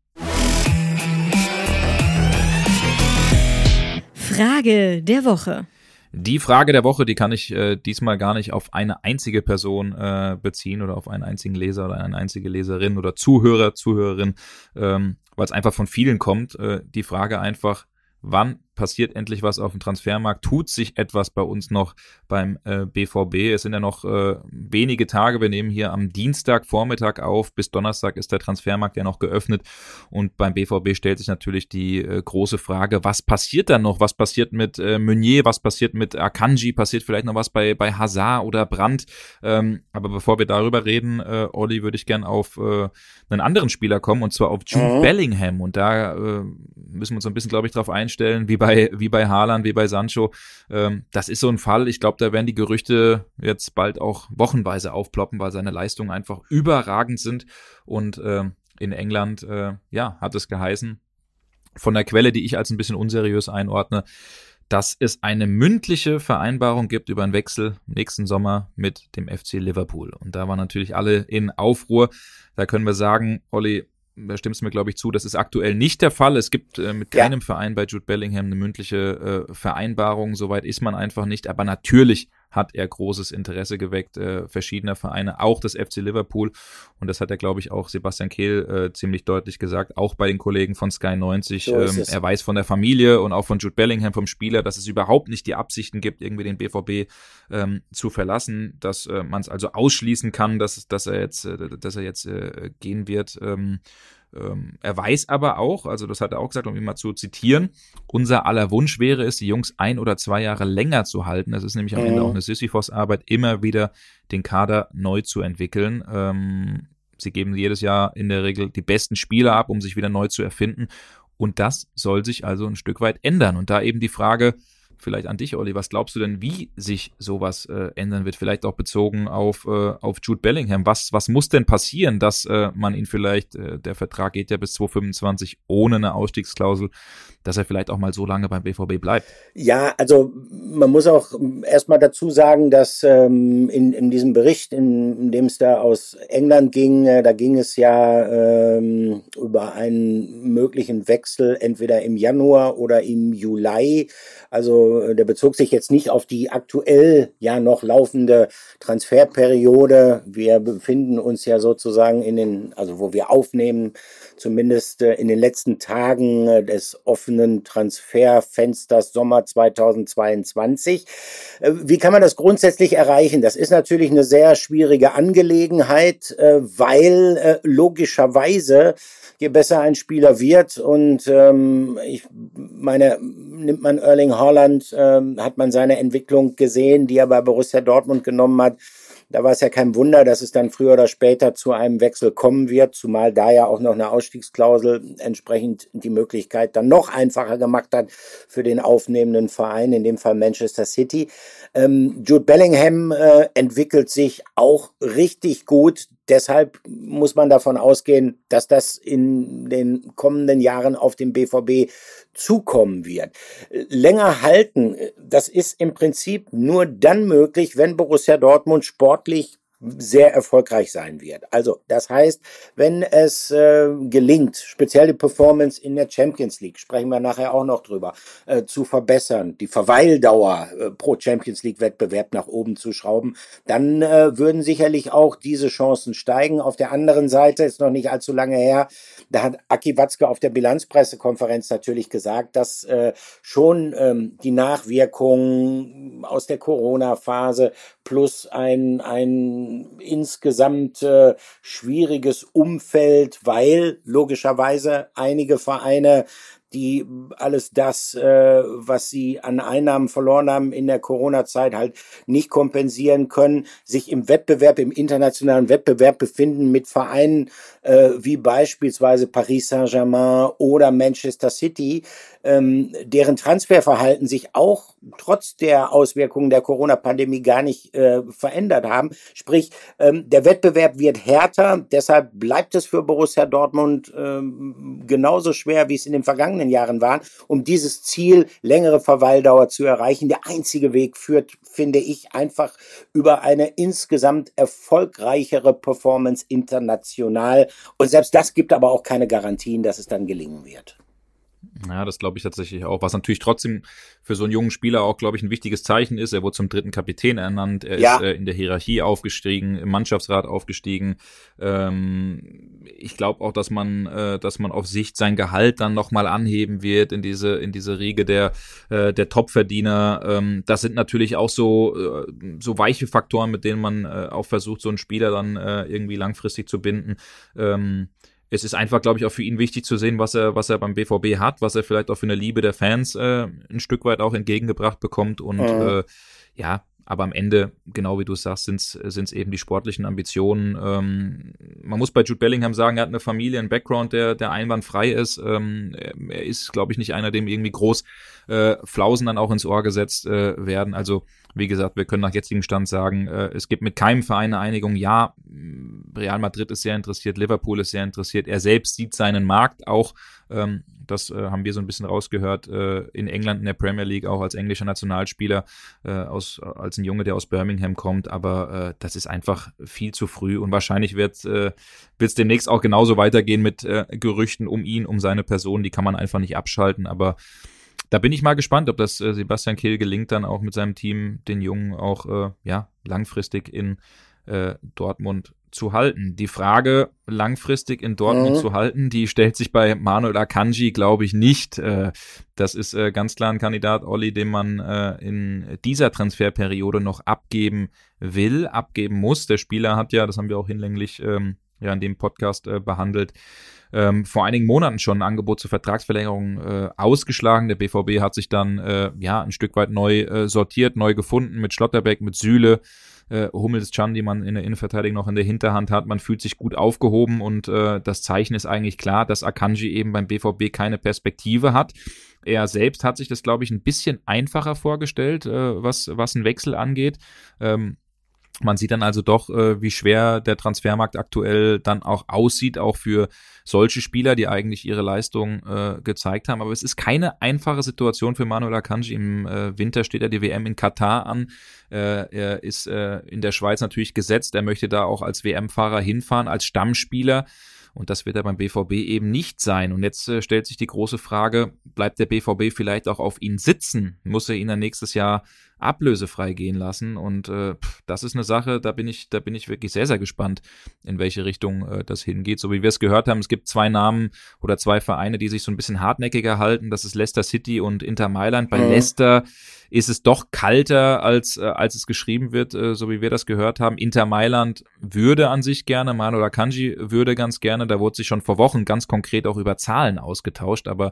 Frage der Woche. Die Frage der Woche, die kann ich äh, diesmal gar nicht auf eine einzige Person äh, beziehen oder auf einen einzigen Leser oder eine einzige Leserin oder Zuhörer, Zuhörerin, ähm, weil es einfach von vielen kommt. Äh, die Frage einfach, wann passiert endlich was auf dem Transfermarkt, tut sich etwas bei uns noch beim äh, BVB. Es sind ja noch äh, wenige Tage, wir nehmen hier am Dienstag Vormittag auf, bis Donnerstag ist der Transfermarkt ja noch geöffnet und beim BVB stellt sich natürlich die äh, große Frage, was passiert dann noch? Was passiert mit äh, Meunier, was passiert mit Akanji, passiert vielleicht noch was bei, bei Hazard oder Brandt? Ähm, aber bevor wir darüber reden, äh, Olli, würde ich gern auf äh, einen anderen Spieler kommen und zwar auf Jude mhm. Bellingham und da äh, müssen wir uns ein bisschen, glaube ich, darauf einstellen, wie bei bei, wie bei Haaland, wie bei Sancho. Ähm, das ist so ein Fall. Ich glaube, da werden die Gerüchte jetzt bald auch wochenweise aufploppen, weil seine Leistungen einfach überragend sind. Und äh, in England, äh, ja, hat es geheißen, von der Quelle, die ich als ein bisschen unseriös einordne, dass es eine mündliche Vereinbarung gibt über einen Wechsel nächsten Sommer mit dem FC Liverpool. Und da waren natürlich alle in Aufruhr. Da können wir sagen, Olli, da stimmst du mir, glaube ich, zu, das ist aktuell nicht der Fall. Es gibt äh, mit keinem ja. Verein bei Jude Bellingham eine mündliche äh, Vereinbarung. Soweit ist man einfach nicht. Aber natürlich hat er großes Interesse geweckt, äh, verschiedener Vereine, auch das FC Liverpool. Und das hat er, glaube ich, auch Sebastian Kehl äh, ziemlich deutlich gesagt, auch bei den Kollegen von Sky 90. So ähm, er weiß von der Familie und auch von Jude Bellingham, vom Spieler, dass es überhaupt nicht die Absichten gibt, irgendwie den BVB ähm, zu verlassen, dass äh, man es also ausschließen kann, dass, dass er jetzt, äh, dass er jetzt äh, gehen wird. Ähm, ähm, er weiß aber auch, also das hat er auch gesagt, um ihn mal zu zitieren, unser aller Wunsch wäre es, die Jungs ein oder zwei Jahre länger zu halten. Das ist nämlich am mhm. Ende auch eine Sisyphos-Arbeit, immer wieder den Kader neu zu entwickeln. Ähm, sie geben jedes Jahr in der Regel die besten Spieler ab, um sich wieder neu zu erfinden. Und das soll sich also ein Stück weit ändern. Und da eben die Frage, vielleicht an dich, Olli. Was glaubst du denn, wie sich sowas äh, ändern wird? Vielleicht auch bezogen auf, äh, auf Jude Bellingham. Was, was muss denn passieren, dass äh, man ihn vielleicht, äh, der Vertrag geht ja bis 2025 ohne eine Ausstiegsklausel, dass er vielleicht auch mal so lange beim BVB bleibt? Ja, also man muss auch erstmal dazu sagen, dass ähm, in, in diesem Bericht, in, in dem es da aus England ging, äh, da ging es ja ähm, über einen möglichen Wechsel entweder im Januar oder im Juli. Also äh, der bezog sich jetzt nicht auf die aktuell ja noch laufende Transferperiode. Wir befinden uns ja sozusagen in den, also wo wir aufnehmen, zumindest äh, in den letzten Tagen äh, des offenen Transferfensters Sommer 2022. Wie kann man das grundsätzlich erreichen? Das ist natürlich eine sehr schwierige Angelegenheit, weil logischerweise je besser ein Spieler wird. Und ähm, ich meine, nimmt man Erling Haaland, ähm, hat man seine Entwicklung gesehen, die er bei Borussia Dortmund genommen hat. Da war es ja kein Wunder, dass es dann früher oder später zu einem Wechsel kommen wird, zumal da ja auch noch eine Ausstiegsklausel entsprechend die Möglichkeit dann noch einfacher gemacht hat für den aufnehmenden Verein, in dem Fall Manchester City. Ähm, Jude Bellingham äh, entwickelt sich auch richtig gut. Deshalb muss man davon ausgehen, dass das in den kommenden Jahren auf dem BVB zukommen wird. Länger halten, das ist im Prinzip nur dann möglich, wenn Borussia Dortmund sportlich sehr erfolgreich sein wird. Also das heißt, wenn es äh, gelingt, speziell die Performance in der Champions League, sprechen wir nachher auch noch drüber, äh, zu verbessern, die Verweildauer äh, pro Champions League Wettbewerb nach oben zu schrauben, dann äh, würden sicherlich auch diese Chancen steigen. Auf der anderen Seite ist noch nicht allzu lange her, da hat Aki Watzke auf der Bilanzpressekonferenz natürlich gesagt, dass äh, schon ähm, die Nachwirkungen aus der Corona-Phase plus ein, ein insgesamt äh, schwieriges Umfeld, weil logischerweise einige Vereine die alles das, äh, was sie an Einnahmen verloren haben in der Corona-Zeit, halt nicht kompensieren können, sich im Wettbewerb, im internationalen Wettbewerb befinden mit Vereinen äh, wie beispielsweise Paris Saint-Germain oder Manchester City, ähm, deren Transferverhalten sich auch trotz der Auswirkungen der Corona-Pandemie gar nicht äh, verändert haben. Sprich, ähm, der Wettbewerb wird härter, deshalb bleibt es für Borussia Dortmund ähm, genauso schwer, wie es in den vergangenen Jahren war, um dieses Ziel, längere Verweildauer zu erreichen. Der einzige Weg führt, finde ich, einfach über eine insgesamt erfolgreichere Performance international. Und selbst das gibt aber auch keine Garantien, dass es dann gelingen wird. Ja, das glaube ich tatsächlich auch. Was natürlich trotzdem für so einen jungen Spieler auch, glaube ich, ein wichtiges Zeichen ist. Er wurde zum dritten Kapitän ernannt. Er ja. ist äh, in der Hierarchie aufgestiegen, im Mannschaftsrat aufgestiegen. Ähm, ich glaube auch, dass man, äh, dass man auf Sicht sein Gehalt dann nochmal anheben wird in diese, in diese Riege der, äh, der Topverdiener. Ähm, das sind natürlich auch so, äh, so weiche Faktoren, mit denen man äh, auch versucht, so einen Spieler dann äh, irgendwie langfristig zu binden. Ähm, es ist einfach, glaube ich, auch für ihn wichtig zu sehen, was er, was er beim BVB hat, was er vielleicht auch für eine Liebe der Fans äh, ein Stück weit auch entgegengebracht bekommt. Und mhm. äh, ja, aber am Ende, genau wie du sagst, sind es eben die sportlichen Ambitionen. Ähm, man muss bei Jude Bellingham sagen, er hat eine Familie, einen Background, der, der einwandfrei ist. Ähm, er ist, glaube ich, nicht einer, dem irgendwie groß äh, Flausen dann auch ins Ohr gesetzt äh, werden. Also, wie gesagt, wir können nach jetzigem Stand sagen, äh, es gibt mit keinem Verein eine Einigung. Ja, Real Madrid ist sehr interessiert, Liverpool ist sehr interessiert. Er selbst sieht seinen Markt auch ähm, das äh, haben wir so ein bisschen rausgehört, äh, in England in der Premier League auch als englischer Nationalspieler, äh, aus, als ein Junge, der aus Birmingham kommt, aber äh, das ist einfach viel zu früh. Und wahrscheinlich wird äh, es demnächst auch genauso weitergehen mit äh, Gerüchten um ihn, um seine Person, die kann man einfach nicht abschalten, aber da bin ich mal gespannt, ob das äh, Sebastian Kehl gelingt, dann auch mit seinem Team den Jungen auch äh, ja langfristig in äh, Dortmund zu halten. Die Frage, langfristig in Dortmund mhm. zu halten, die stellt sich bei Manuel Akanji, glaube ich, nicht. Äh, das ist äh, ganz klar ein Kandidat, Olli, den man äh, in dieser Transferperiode noch abgeben will, abgeben muss. Der Spieler hat ja, das haben wir auch hinlänglich ähm, ja in dem Podcast behandelt, ähm, vor einigen Monaten schon ein Angebot zur Vertragsverlängerung äh, ausgeschlagen. Der BVB hat sich dann äh, ja ein Stück weit neu sortiert, neu gefunden mit Schlotterbeck, mit Sühle. Äh, Hummels Chan, die man in der Innenverteidigung noch in der Hinterhand hat. Man fühlt sich gut aufgehoben und äh, das Zeichen ist eigentlich klar, dass Akanji eben beim BVB keine Perspektive hat. Er selbst hat sich das, glaube ich, ein bisschen einfacher vorgestellt, äh, was, was einen Wechsel angeht. Ähm, man sieht dann also doch, äh, wie schwer der Transfermarkt aktuell dann auch aussieht, auch für solche Spieler, die eigentlich ihre Leistung äh, gezeigt haben. Aber es ist keine einfache Situation für Manuel Akanji. Im äh, Winter steht er die WM in Katar an. Äh, er ist äh, in der Schweiz natürlich gesetzt. Er möchte da auch als WM-Fahrer hinfahren, als Stammspieler. Und das wird er beim BVB eben nicht sein. Und jetzt äh, stellt sich die große Frage, bleibt der BVB vielleicht auch auf ihn sitzen? Muss er ihn dann nächstes Jahr ablösefrei gehen lassen. Und äh, das ist eine Sache, da bin ich, da bin ich wirklich sehr, sehr gespannt, in welche Richtung äh, das hingeht. So wie wir es gehört haben, es gibt zwei Namen oder zwei Vereine, die sich so ein bisschen hartnäckiger halten. Das ist Leicester City und Inter Mailand. Bei mhm. Leicester ist es doch kalter, als, äh, als es geschrieben wird, äh, so wie wir das gehört haben. Inter Mailand würde an sich gerne, Manu Akanji würde ganz gerne, da wurde sich schon vor Wochen ganz konkret auch über Zahlen ausgetauscht, aber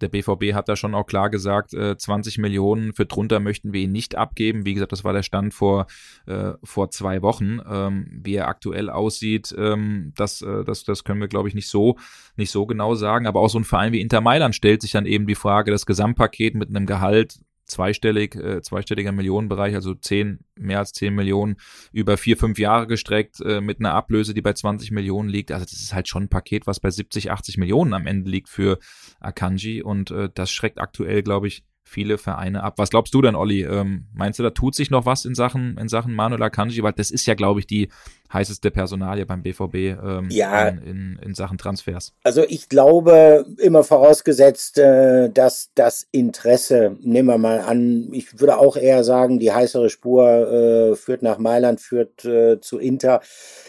der BVB hat da schon auch klar gesagt, äh, 20 Millionen für drunter möchten wir ihn nicht abgeben. Wie gesagt, das war der Stand vor, äh, vor zwei Wochen. Ähm, wie er aktuell aussieht, ähm, das, äh, das, das können wir, glaube ich, nicht so, nicht so genau sagen. Aber auch so ein Verein wie Inter Mailand stellt sich dann eben die Frage, das Gesamtpaket mit einem Gehalt zweistellig, äh, zweistelliger Millionenbereich, also zehn, mehr als zehn Millionen über vier, fünf Jahre gestreckt, äh, mit einer Ablöse, die bei 20 Millionen liegt. Also das ist halt schon ein Paket, was bei 70, 80 Millionen am Ende liegt für Akanji und äh, das schreckt aktuell, glaube ich, viele Vereine ab. Was glaubst du denn, Olli? Ähm, meinst du, da tut sich noch was in Sachen, in Sachen Manuel Akanji? Weil das ist ja, glaube ich, die heißeste Personalie beim BVB ähm, ja, in, in, in, Sachen Transfers. Also ich glaube, immer vorausgesetzt, äh, dass das Interesse, nehmen wir mal an, ich würde auch eher sagen, die heißere Spur äh, führt nach Mailand, führt äh, zu Inter.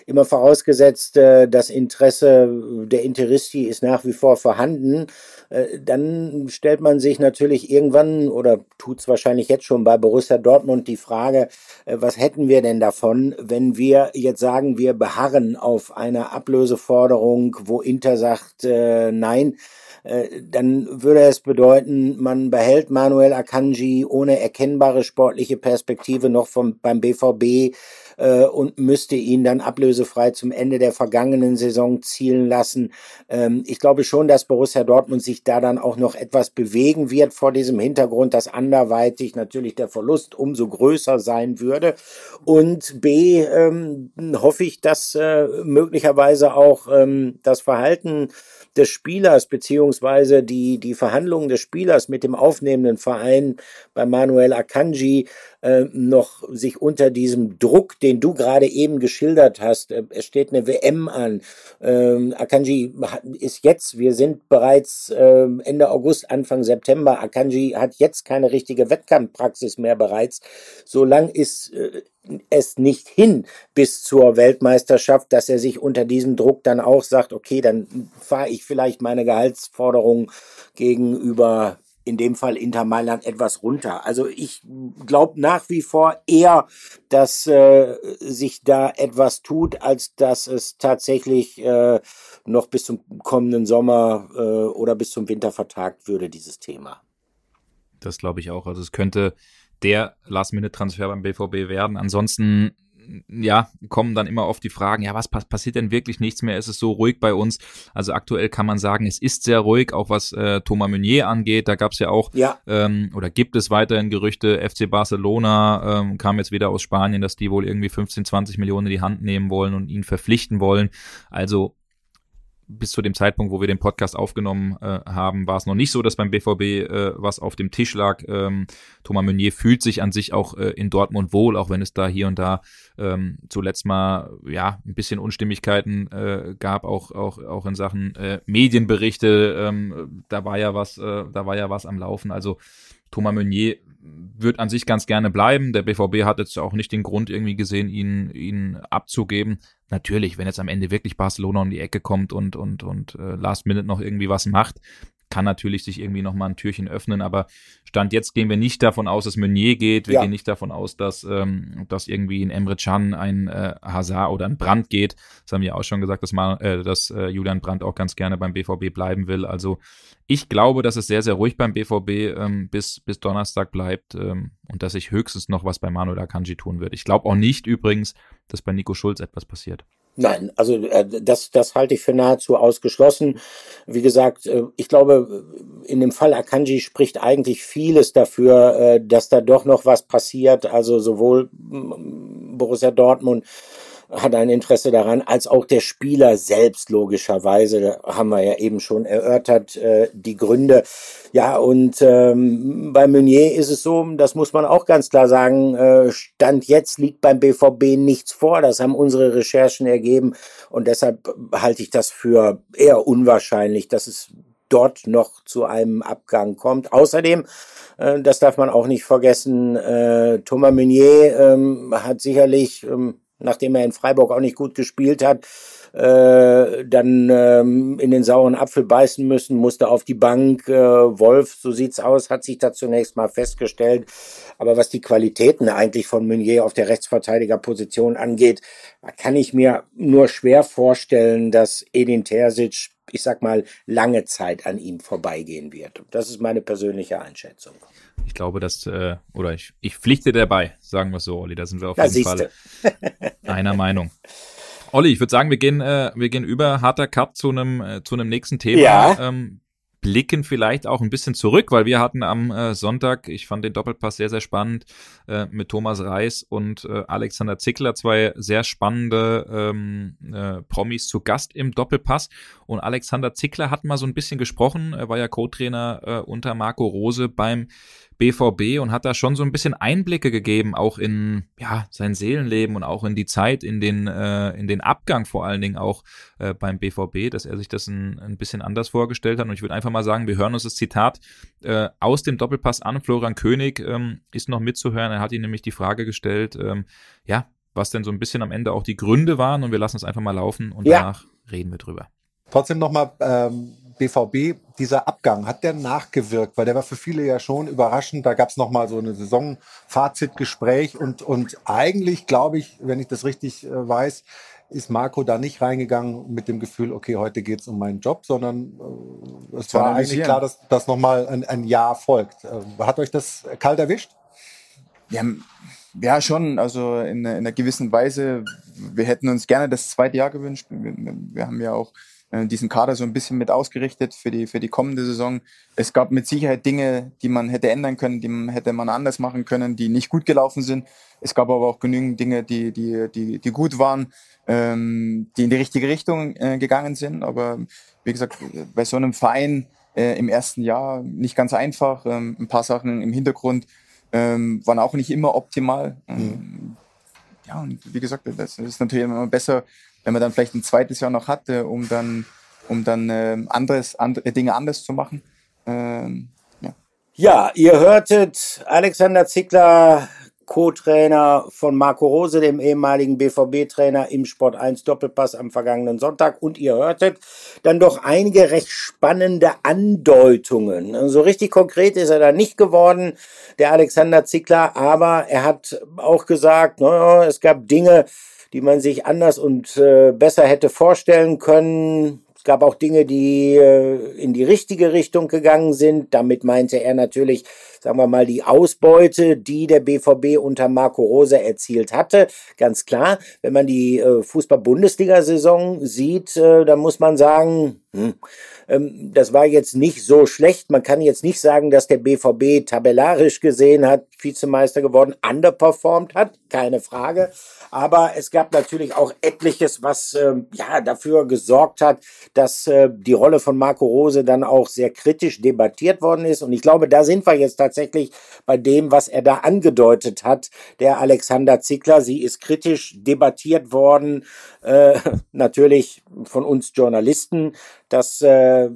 Immer vorausgesetzt, äh, das Interesse der Interisti ist nach wie vor vorhanden dann stellt man sich natürlich irgendwann oder tut es wahrscheinlich jetzt schon bei Borussia Dortmund die Frage, äh, was hätten wir denn davon, wenn wir jetzt sagen, wir beharren auf einer Ablöseforderung, wo Inter sagt, äh, nein, äh, dann würde es bedeuten, man behält Manuel Akanji ohne erkennbare sportliche Perspektive noch vom, beim BVB äh, und müsste ihn dann ablösefrei zum Ende der vergangenen Saison zielen lassen. Ähm, ich glaube schon, dass Borussia Dortmund sich da dann auch noch etwas bewegen wird vor diesem Hintergrund, dass anderweitig natürlich der Verlust umso größer sein würde. Und B, ähm, hoffe ich, dass äh, möglicherweise auch ähm, das Verhalten des Spielers beziehungsweise die, die Verhandlungen des Spielers mit dem aufnehmenden Verein bei Manuel Akanji äh, noch sich unter diesem Druck, den du gerade eben geschildert hast, äh, es steht eine WM an. Ähm, Akanji ist jetzt, wir sind bereits äh, Ende August, Anfang September. Akanji hat jetzt keine richtige Wettkampfpraxis mehr bereits. So lang ist äh, es nicht hin bis zur Weltmeisterschaft, dass er sich unter diesem Druck dann auch sagt, okay, dann fahre ich vielleicht meine Gehaltsforderung gegenüber in dem Fall Inter Mailand etwas runter. Also ich glaube nach wie vor eher, dass äh, sich da etwas tut, als dass es tatsächlich äh, noch bis zum kommenden Sommer äh, oder bis zum Winter vertagt würde, dieses Thema. Das glaube ich auch. Also es könnte der Last-Minute-Transfer beim BVB werden. Ansonsten ja, kommen dann immer oft die Fragen, ja, was passiert denn wirklich nichts mehr? Ist es so ruhig bei uns? Also aktuell kann man sagen, es ist sehr ruhig, auch was äh, Thomas Meunier angeht. Da gab es ja auch, ja. Ähm, oder gibt es weiterhin Gerüchte, FC Barcelona ähm, kam jetzt wieder aus Spanien, dass die wohl irgendwie 15, 20 Millionen in die Hand nehmen wollen und ihn verpflichten wollen. Also bis zu dem Zeitpunkt, wo wir den Podcast aufgenommen äh, haben, war es noch nicht so, dass beim BVB äh, was auf dem Tisch lag. Ähm, Thomas Meunier fühlt sich an sich auch äh, in Dortmund wohl, auch wenn es da hier und da ähm, zuletzt mal ja ein bisschen Unstimmigkeiten äh, gab, auch auch auch in Sachen äh, Medienberichte. Ähm, da war ja was, äh, da war ja was am Laufen. Also Thomas Meunier wird an sich ganz gerne bleiben. Der BVB hat jetzt auch nicht den Grund irgendwie gesehen, ihn, ihn abzugeben. Natürlich, wenn jetzt am Ende wirklich Barcelona um die Ecke kommt und, und, und äh, Last Minute noch irgendwie was macht, kann natürlich sich irgendwie nochmal ein Türchen öffnen, aber Stand jetzt gehen wir nicht davon aus, dass Meunier geht, wir ja. gehen nicht davon aus, dass, ähm, dass irgendwie ein Emre Can, ein äh, Hazard oder ein Brand geht. Das haben wir auch schon gesagt, dass, mal, äh, dass äh, Julian Brandt auch ganz gerne beim BVB bleiben will. Also ich glaube, dass es sehr, sehr ruhig beim BVB ähm, bis, bis Donnerstag bleibt ähm, und dass sich höchstens noch was bei Manuel Akanji tun wird. Ich glaube auch nicht übrigens, dass bei Nico Schulz etwas passiert. Nein, also äh, das, das halte ich für nahezu ausgeschlossen. Wie gesagt, äh, ich glaube, in dem Fall Akanji spricht eigentlich vieles dafür, äh, dass da doch noch was passiert. Also sowohl mm, Borussia Dortmund hat ein Interesse daran, als auch der Spieler selbst logischerweise. Haben wir ja eben schon erörtert, äh, die Gründe. Ja, und ähm, bei Meunier ist es so, das muss man auch ganz klar sagen, äh, Stand jetzt liegt beim BVB nichts vor. Das haben unsere Recherchen ergeben. Und deshalb halte ich das für eher unwahrscheinlich, dass es dort noch zu einem Abgang kommt. Außerdem, äh, das darf man auch nicht vergessen, äh, Thomas Meunier ähm, hat sicherlich ähm, nachdem er in Freiburg auch nicht gut gespielt hat, äh, dann ähm, in den sauren Apfel beißen müssen, musste auf die Bank. Äh, Wolf, so sieht's aus, hat sich da zunächst mal festgestellt. Aber was die Qualitäten eigentlich von Meunier auf der Rechtsverteidigerposition angeht, kann ich mir nur schwer vorstellen, dass Edin Terzic, ich sag mal, lange Zeit an ihm vorbeigehen wird. Das ist meine persönliche Einschätzung. Ich glaube, dass, äh, oder ich, ich pflichte dabei, sagen wir so, Olli. Da sind wir auf da jeden Fall einer Meinung. Olli, ich würde sagen, wir gehen, äh, wir gehen über harter Cut zu einem äh, zu einem nächsten Thema. Ja. Ähm, blicken vielleicht auch ein bisschen zurück, weil wir hatten am äh, Sonntag, ich fand den Doppelpass sehr, sehr spannend, äh, mit Thomas Reis und äh, Alexander Zickler, zwei sehr spannende ähm, äh, Promis zu Gast im Doppelpass. Und Alexander Zickler hat mal so ein bisschen gesprochen, er war ja Co-Trainer äh, unter Marco Rose beim BVB und hat da schon so ein bisschen Einblicke gegeben, auch in ja, sein Seelenleben und auch in die Zeit, in den, äh, in den Abgang vor allen Dingen auch äh, beim BVB, dass er sich das ein, ein bisschen anders vorgestellt hat. Und ich würde einfach mal sagen, wir hören uns das Zitat äh, aus dem Doppelpass an. Florian König ähm, ist noch mitzuhören. Er hat ihn nämlich die Frage gestellt, ähm, ja, was denn so ein bisschen am Ende auch die Gründe waren. Und wir lassen es einfach mal laufen und ja. danach reden wir drüber. Trotzdem nochmal ähm, BVB, dieser Abgang, hat der nachgewirkt? Weil der war für viele ja schon überraschend. Da gab es nochmal so eine Saisonfazitgespräch und, und eigentlich glaube ich, wenn ich das richtig äh, weiß, ist Marco da nicht reingegangen mit dem Gefühl, okay, heute geht es um meinen Job, sondern äh, es war eigentlich klar, dass, dass nochmal ein, ein Jahr folgt. Äh, hat euch das kalt erwischt? Ja, ja, schon. Also in, in einer gewissen Weise. Wir hätten uns gerne das zweite Jahr gewünscht. Wir, wir haben ja auch äh, diesen Kader so ein bisschen mit ausgerichtet für die, für die kommende Saison. Es gab mit Sicherheit Dinge, die man hätte ändern können, die man hätte man anders machen können, die nicht gut gelaufen sind. Es gab aber auch genügend Dinge, die, die, die, die gut waren, ähm, die in die richtige Richtung äh, gegangen sind. Aber wie gesagt, bei so einem Verein äh, im ersten Jahr nicht ganz einfach. Ähm, ein paar Sachen im Hintergrund ähm, waren auch nicht immer optimal. Mhm. Ja, und wie gesagt, das ist natürlich immer besser, wenn man dann vielleicht ein zweites Jahr noch hatte, um dann, um dann äh, anderes, andere Dinge anders zu machen. Ähm, ja. ja, ihr hörtet Alexander Zickler, Co-Trainer von Marco Rose, dem ehemaligen BVB-Trainer im Sport 1 Doppelpass am vergangenen Sonntag. Und ihr hörtet dann doch einige recht spannende Andeutungen. So richtig konkret ist er da nicht geworden, der Alexander Zickler, aber er hat auch gesagt, naja, es gab Dinge, die man sich anders und äh, besser hätte vorstellen können. Gab auch Dinge, die äh, in die richtige Richtung gegangen sind. Damit meinte er natürlich, sagen wir mal, die Ausbeute, die der BVB unter Marco Rose erzielt hatte. Ganz klar, wenn man die äh, Fußball-Bundesliga-Saison sieht, äh, dann muss man sagen, hm, ähm, das war jetzt nicht so schlecht. Man kann jetzt nicht sagen, dass der BVB tabellarisch gesehen hat, Vizemeister geworden, underperformed hat, keine Frage. Aber es gab natürlich auch etliches, was ähm, ja dafür gesorgt hat, dass äh, die Rolle von Marco Rose dann auch sehr kritisch debattiert worden ist. Und ich glaube, da sind wir jetzt tatsächlich bei dem, was er da angedeutet hat, der Alexander Zickler. Sie ist kritisch debattiert worden, äh, natürlich von uns Journalisten. Das äh,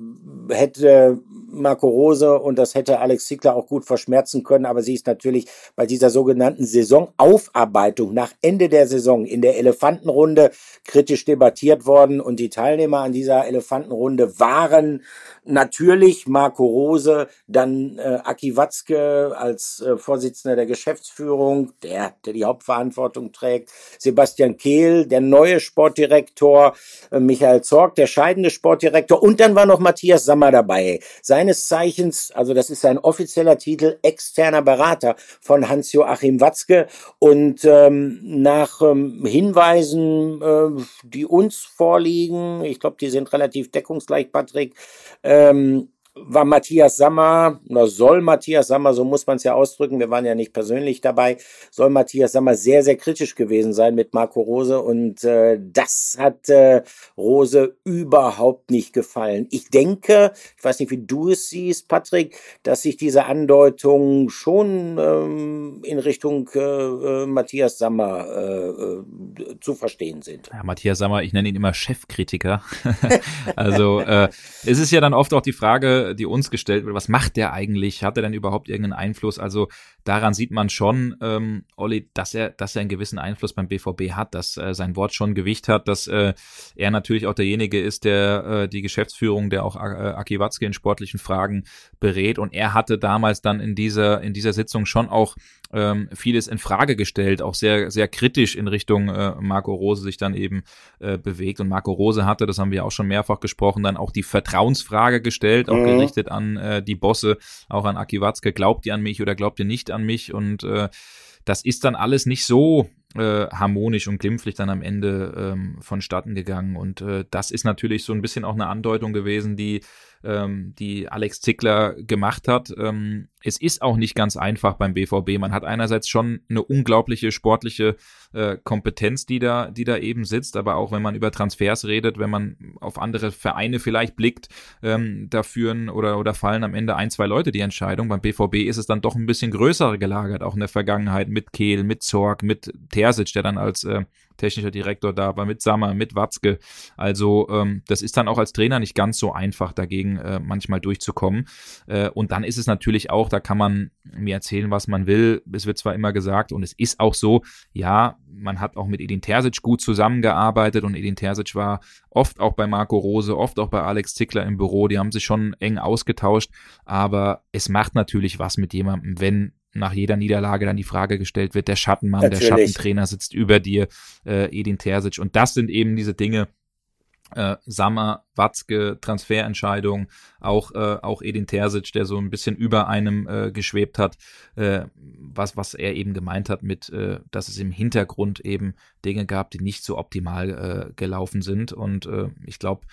hätte Marco Rose und das hätte Alex Zickler auch gut verschmerzen können, aber sie ist natürlich bei dieser sogenannten Saisonaufarbeitung nach Ende der Saison in der Elefantenrunde kritisch debattiert worden und die Teilnehmer an dieser Elefantenrunde waren natürlich Marco Rose, dann äh, Aki Watzke als äh, Vorsitzender der Geschäftsführung, der, der die Hauptverantwortung trägt, Sebastian Kehl, der neue Sportdirektor, äh, Michael Zorg, der scheidende Sportdirektor. Und dann war noch Matthias Sammer dabei. Seines Zeichens, also das ist sein offizieller Titel, externer Berater von Hans-Joachim Watzke. Und ähm, nach ähm, Hinweisen, äh, die uns vorliegen, ich glaube, die sind relativ deckungsgleich, Patrick, ähm, war Matthias Sammer, oder soll Matthias Sammer, so muss man es ja ausdrücken, wir waren ja nicht persönlich dabei, soll Matthias Sammer sehr, sehr kritisch gewesen sein mit Marco Rose und äh, das hat äh, Rose überhaupt nicht gefallen. Ich denke, ich weiß nicht, wie du es siehst, Patrick, dass sich diese Andeutungen schon ähm, in Richtung äh, äh Matthias Sammer äh, äh, zu verstehen sind. Ja, Matthias Sammer, ich nenne ihn immer Chefkritiker. also äh, es ist ja dann oft auch die Frage, die uns gestellt wird, was macht der eigentlich? Hat er denn überhaupt irgendeinen Einfluss? Also daran sieht man schon, ähm, Olli, dass er, dass er einen gewissen Einfluss beim BVB hat, dass äh, sein Wort schon Gewicht hat, dass äh, er natürlich auch derjenige ist, der äh, die Geschäftsführung, der auch äh, Aki Watzke in sportlichen Fragen berät. Und er hatte damals dann in dieser, in dieser Sitzung schon auch ähm, vieles in Frage gestellt, auch sehr, sehr kritisch in Richtung äh, Marco Rose sich dann eben äh, bewegt. Und Marco Rose hatte, das haben wir auch schon mehrfach gesprochen, dann auch die Vertrauensfrage gestellt, auch mhm. gerichtet an äh, die Bosse, auch an Aki Watzke. Glaubt ihr an mich oder glaubt ihr nicht an mich? Und äh, das ist dann alles nicht so äh, harmonisch und glimpflich dann am Ende ähm, vonstatten gegangen. Und äh, das ist natürlich so ein bisschen auch eine Andeutung gewesen, die ähm, die Alex Zickler gemacht hat. Ähm, es ist auch nicht ganz einfach beim BVB. Man hat einerseits schon eine unglaubliche sportliche äh, Kompetenz, die da, die da eben sitzt, aber auch wenn man über Transfers redet, wenn man auf andere Vereine vielleicht blickt, ähm, da führen oder, oder fallen am Ende ein, zwei Leute die Entscheidung. Beim BVB ist es dann doch ein bisschen größer gelagert, auch in der Vergangenheit mit Kehl, mit Zorg, mit Terzic, der dann als äh, technischer Direktor da war, mit Sammer, mit Watzke. Also ähm, das ist dann auch als Trainer nicht ganz so einfach, dagegen äh, manchmal durchzukommen. Äh, und dann ist es natürlich auch, da kann man mir erzählen, was man will. Es wird zwar immer gesagt und es ist auch so, ja, man hat auch mit Edin Terzic gut zusammengearbeitet und Edin Terzic war oft auch bei Marco Rose, oft auch bei Alex Zickler im Büro. Die haben sich schon eng ausgetauscht, aber es macht natürlich was mit jemandem, wenn nach jeder Niederlage dann die Frage gestellt wird, der Schattenmann, Natürlich. der Schattentrainer sitzt über dir, äh, Edin Terzic. Und das sind eben diese Dinge, äh, Sammer, Watzke, Transferentscheidung, auch, äh, auch Edin Terzic, der so ein bisschen über einem äh, geschwebt hat, äh, was, was er eben gemeint hat mit, äh, dass es im Hintergrund eben Dinge gab, die nicht so optimal äh, gelaufen sind. Und äh, ich glaube,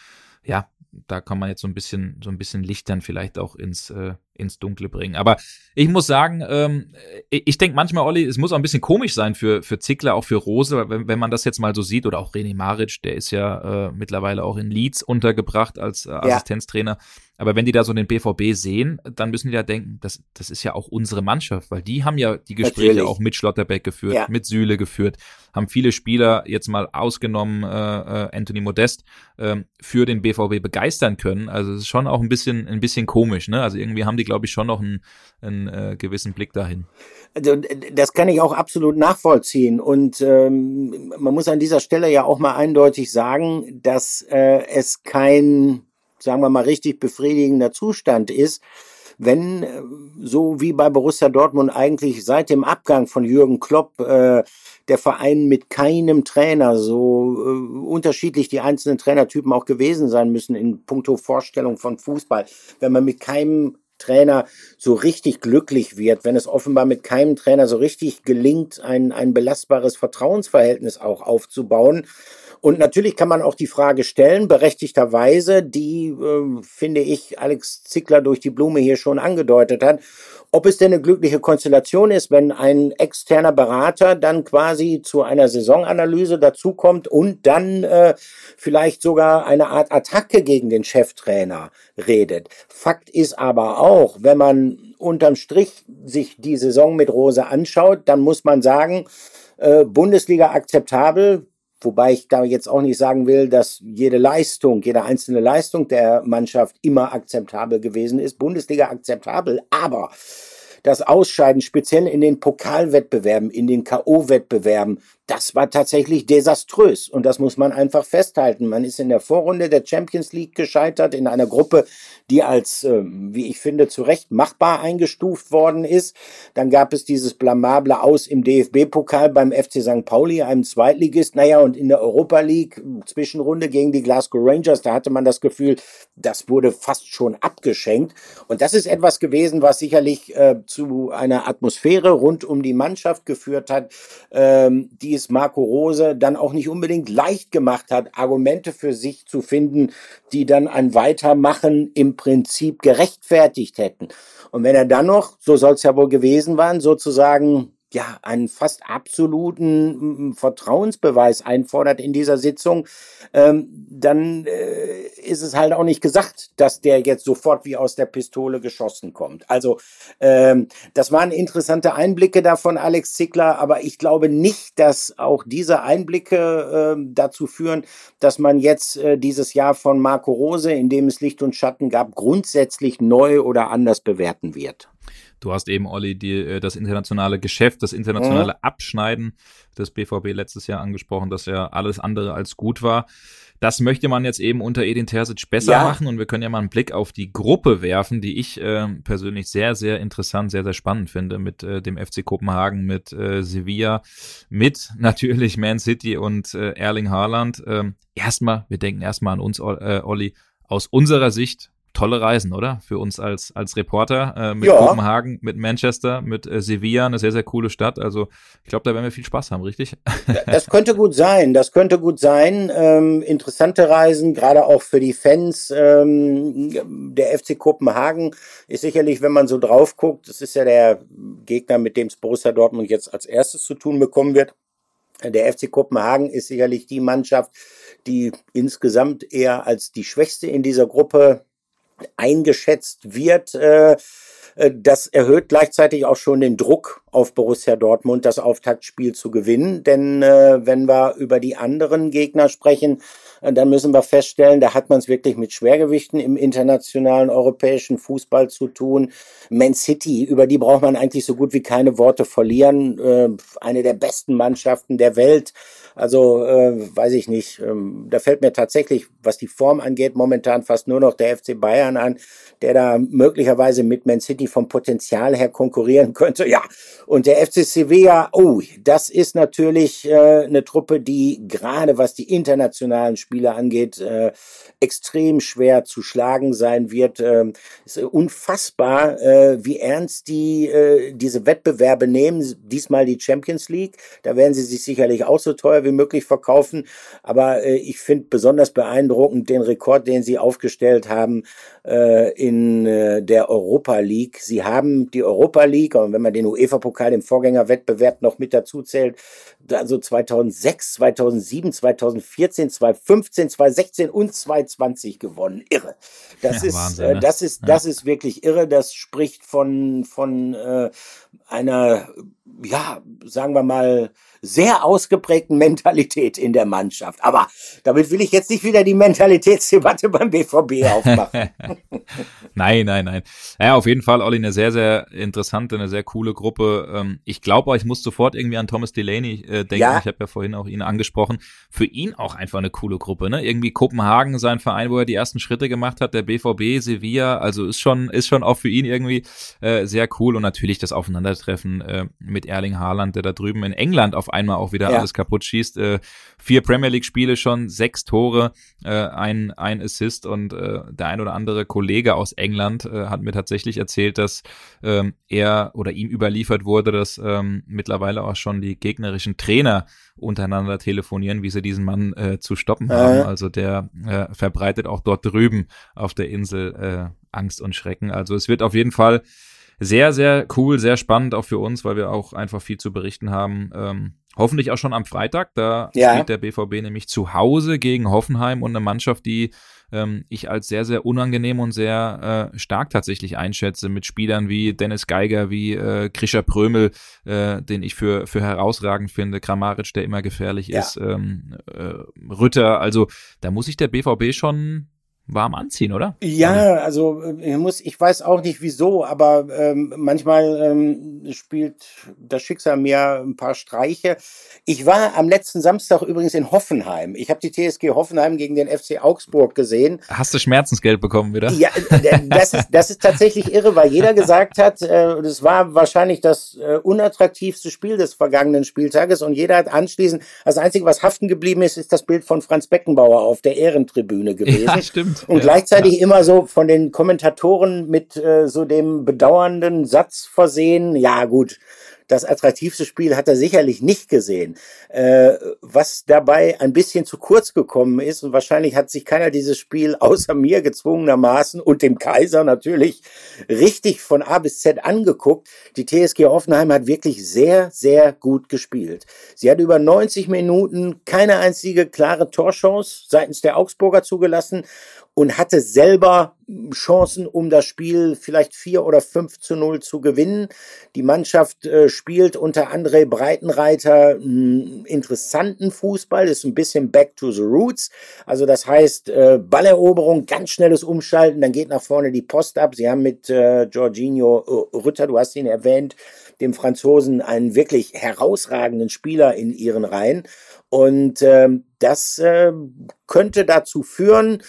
ja, da kann man jetzt so ein bisschen, so ein bisschen Licht dann vielleicht auch ins, ins Dunkle bringen. Aber ich muss sagen, ähm, ich denke manchmal, Olli, es muss auch ein bisschen komisch sein für, für Zickler, auch für Rose, wenn, wenn man das jetzt mal so sieht, oder auch René Maric, der ist ja äh, mittlerweile auch in Leeds untergebracht als äh, Assistenztrainer. Ja. Aber wenn die da so den BVB sehen, dann müssen die da denken, das, das ist ja auch unsere Mannschaft, weil die haben ja die Gespräche Natürlich. auch mit Schlotterbeck geführt, ja. mit Süle geführt, haben viele Spieler jetzt mal ausgenommen, äh, äh, Anthony Modest, äh, für den BVB begeistern können. Also es ist schon auch ein bisschen, ein bisschen komisch, ne? Also irgendwie haben die, glaube ich, schon noch einen, einen äh, gewissen Blick dahin. Also das kann ich auch absolut nachvollziehen. Und ähm, man muss an dieser Stelle ja auch mal eindeutig sagen, dass äh, es kein sagen wir mal, richtig befriedigender Zustand ist, wenn, äh, so wie bei Borussia Dortmund eigentlich seit dem Abgang von Jürgen Klopp, äh, der Verein mit keinem Trainer, so äh, unterschiedlich die einzelnen Trainertypen auch gewesen sein müssen in puncto Vorstellung von Fußball, wenn man mit keinem Trainer so richtig glücklich wird, wenn es offenbar mit keinem Trainer so richtig gelingt, ein, ein belastbares Vertrauensverhältnis auch aufzubauen, Und natürlich kann man auch die Frage stellen, berechtigterweise, die, äh, finde ich, Alex Zickler durch die Blume hier schon angedeutet hat, ob es denn eine glückliche Konstellation ist, wenn ein externer Berater dann quasi zu einer Saisonanalyse dazukommt und dann äh, vielleicht sogar eine Art Attacke gegen den Cheftrainer redet. Fakt ist aber auch, wenn man unterm Strich sich die Saison mit Rose anschaut, dann muss man sagen, äh, Bundesliga akzeptabel, Wobei ich da jetzt auch nicht sagen will, dass jede Leistung, jede einzelne Leistung der Mannschaft immer akzeptabel gewesen ist. Bundesliga akzeptabel, aber das Ausscheiden, speziell in den Pokalwettbewerben, in den K.O.-Wettbewerben, das war tatsächlich desaströs. Und das muss man einfach festhalten. Man ist in der Vorrunde der Champions League gescheitert, in einer Gruppe, die als, äh, wie ich finde, zu Recht machbar eingestuft worden ist. Dann gab es dieses blamable Aus im DFB-Pokal beim FC St. Pauli, einem Zweitligist. Naja, und in der Europa League, Zwischenrunde gegen die Glasgow Rangers, da hatte man das Gefühl, das wurde fast schon abgeschenkt. Und das ist etwas gewesen, was sicherlich äh, zu einer Atmosphäre rund um die Mannschaft geführt hat, ähm, die es Marco Rose dann auch nicht unbedingt leicht gemacht hat, Argumente für sich zu finden, die dann ein Weitermachen im Prinzip gerechtfertigt hätten. Und wenn er dann noch, so soll es ja wohl gewesen sein, sozusagen ja, einen fast absoluten Vertrauensbeweis einfordert in dieser Sitzung, ähm, dann äh, ist es halt auch nicht gesagt, dass der jetzt sofort wie aus der Pistole geschossen kommt. Also ähm, das waren interessante Einblicke davon, Alex Zickler, aber ich glaube nicht, dass auch diese Einblicke äh, dazu führen, dass man jetzt äh, dieses Jahr von Marco Rose, in dem es Licht und Schatten gab, grundsätzlich neu oder anders bewerten wird. Du hast eben, Olli, die, äh, das internationale Geschäft, das internationale mhm. Abschneiden des BVB letztes Jahr angesprochen, das ja alles andere als gut war. Das möchte man jetzt eben unter Edin Terzic besser ja. machen und wir können ja mal einen Blick auf die Gruppe werfen, die ich äh, persönlich sehr, sehr interessant, sehr, sehr spannend finde mit äh, dem FC Kopenhagen, mit äh, Sevilla, mit natürlich Man City und äh, Erling Haaland. Ähm, erstmal, wir denken erstmal an uns, äh, Olli, aus unserer Sicht tolle Reisen, oder? Für uns als, als Reporter äh, mit ja. Kopenhagen, mit Manchester, mit äh, Sevilla, eine sehr, sehr coole Stadt. Also ich glaube, da werden wir viel Spaß haben, richtig? Das könnte gut sein, das könnte gut sein. Ähm, interessante Reisen, gerade auch für die Fans. Ähm, der FC Kopenhagen ist sicherlich, wenn man so drauf guckt, das ist ja der Gegner, mit dem es Borussia Dortmund jetzt als erstes zu tun bekommen wird. Der FC Kopenhagen ist sicherlich die Mannschaft, die insgesamt eher als die schwächste in dieser Gruppe eingeschätzt wird. Äh, äh, das erhöht gleichzeitig auch schon den Druck auf Borussia Dortmund, das Auftaktspiel zu gewinnen. Denn äh, wenn wir über die anderen Gegner sprechen, äh, dann müssen wir feststellen, da hat man es wirklich mit Schwergewichten im internationalen europäischen Fußball zu tun. Man City, über die braucht man eigentlich so gut wie keine Worte verlieren. Äh, eine der besten Mannschaften der Welt. Also äh, weiß ich nicht. Ähm, da fällt mir tatsächlich, was die Form angeht, momentan fast nur noch der FC Bayern an, der da möglicherweise mit Man City vom Potenzial her konkurrieren könnte. Ja, und der FC Sevilla, oh, das ist natürlich äh, eine Truppe, die gerade was die internationalen Spieler angeht, äh, extrem schwer zu schlagen sein wird. Ähm, ist unfassbar, äh, wie ernst die äh, diese Wettbewerbe nehmen. Diesmal die Champions League. Da werden sie sich sicherlich auch so teuer wie möglich verkaufen. Aber äh, ich finde besonders beeindruckend den Rekord, den sie aufgestellt haben äh, in äh, der Europa League. Sie haben die Europa League, und wenn man den UEFA-Pokal im Vorgängerwettbewerb noch mit dazu zählt, also 2006, 2007, 2014, 2015, 2016 und 2020 gewonnen. Irre. Das ja, ist, Wahnsinn, äh, ne? das ist, das ist wirklich irre. Das spricht von, von äh, einer, ja, sagen wir mal, sehr ausgeprägten Mentalität in der Mannschaft. Aber damit will ich jetzt nicht wieder die Mentalitätsdebatte beim BVB aufmachen. nein, nein, nein. Ja, auf jeden Fall, Olli, eine sehr, sehr interessante, eine sehr coole Gruppe. Ähm, ich glaube, ich muss sofort irgendwie an Thomas Delaney äh, denken. Ja. Ich habe ja vorhin auch ihn angesprochen. Für ihn auch einfach eine coole Gruppe. Ne? Irgendwie Kopenhagen, sein Verein, wo er die ersten Schritte gemacht hat, der BVB, Sevilla. Also ist schon, ist schon auch für ihn irgendwie äh, sehr cool. Und natürlich das Aufeinandertreffen äh, mit Erling Haaland, der da drüben in England auf einmal auch wieder ja. alles kaputt schießt. Äh, vier Premier League-Spiele schon, sechs Tore, äh, ein, ein Assist und äh, der ein oder andere Kollege aus England England äh, hat mir tatsächlich erzählt, dass ähm, er oder ihm überliefert wurde, dass ähm, mittlerweile auch schon die gegnerischen Trainer untereinander telefonieren, wie sie diesen Mann äh, zu stoppen haben. Also der äh, verbreitet auch dort drüben auf der Insel äh, Angst und Schrecken. Also es wird auf jeden Fall sehr, sehr cool, sehr spannend auch für uns, weil wir auch einfach viel zu berichten haben. Ähm, hoffentlich auch schon am Freitag. Da ja. spielt der BVB nämlich zu Hause gegen Hoffenheim und eine Mannschaft, die ähm, ich als sehr, sehr unangenehm und sehr äh, stark tatsächlich einschätze mit Spielern wie Dennis Geiger, wie äh, Krischer Prömel, äh, den ich für, für herausragend finde, Kramaric, der immer gefährlich ja. ist, ähm, äh, Rütter. Also da muss sich der BVB schon warm anziehen, oder? Ja, also äh, ich muss, ich weiß auch nicht wieso, aber ähm, manchmal ähm, spielt das Schicksal mir ein paar Streiche. Ich war am letzten Samstag übrigens in Hoffenheim. Ich habe die TSG Hoffenheim gegen den FC Augsburg gesehen. Hast du Schmerzensgeld bekommen wieder? Ja, äh, das ist, das ist tatsächlich irre, weil jeder gesagt hat, äh, das war wahrscheinlich das äh, unattraktivste Spiel des vergangenen Spieltages und jeder hat anschließend, das Einzige, was haften geblieben ist, ist das Bild von Franz Beckenbauer auf der Ehrentribüne gewesen. Ja, stimmt. Und ja, gleichzeitig ja. immer so von den Kommentatoren mit äh, so dem bedauernden Satz versehen, ja gut, das attraktivste Spiel hat er sicherlich nicht gesehen. Äh, was dabei ein bisschen zu kurz gekommen ist, und wahrscheinlich hat sich keiner dieses Spiel außer mir gezwungenermaßen und dem Kaiser natürlich richtig von A bis Z angeguckt. Die TSG Hoffenheim hat wirklich sehr, sehr gut gespielt. Sie hat über 90 Minuten keine einzige klare Torchance seitens der Augsburger zugelassen und hatte selber Chancen, um das Spiel vielleicht vier oder fünf zu null zu gewinnen. Die Mannschaft äh, spielt unter André Breitenreiter einen interessanten Fußball, ist ein bisschen back to the roots. Also das heißt, äh, Balleroberung, ganz schnelles Umschalten, dann geht nach vorne die Post ab. Sie haben mit äh, Jorginho äh, Rütter, du hast ihn erwähnt, dem Franzosen einen wirklich herausragenden Spieler in ihren Reihen. Und ähm, das äh, könnte dazu führen,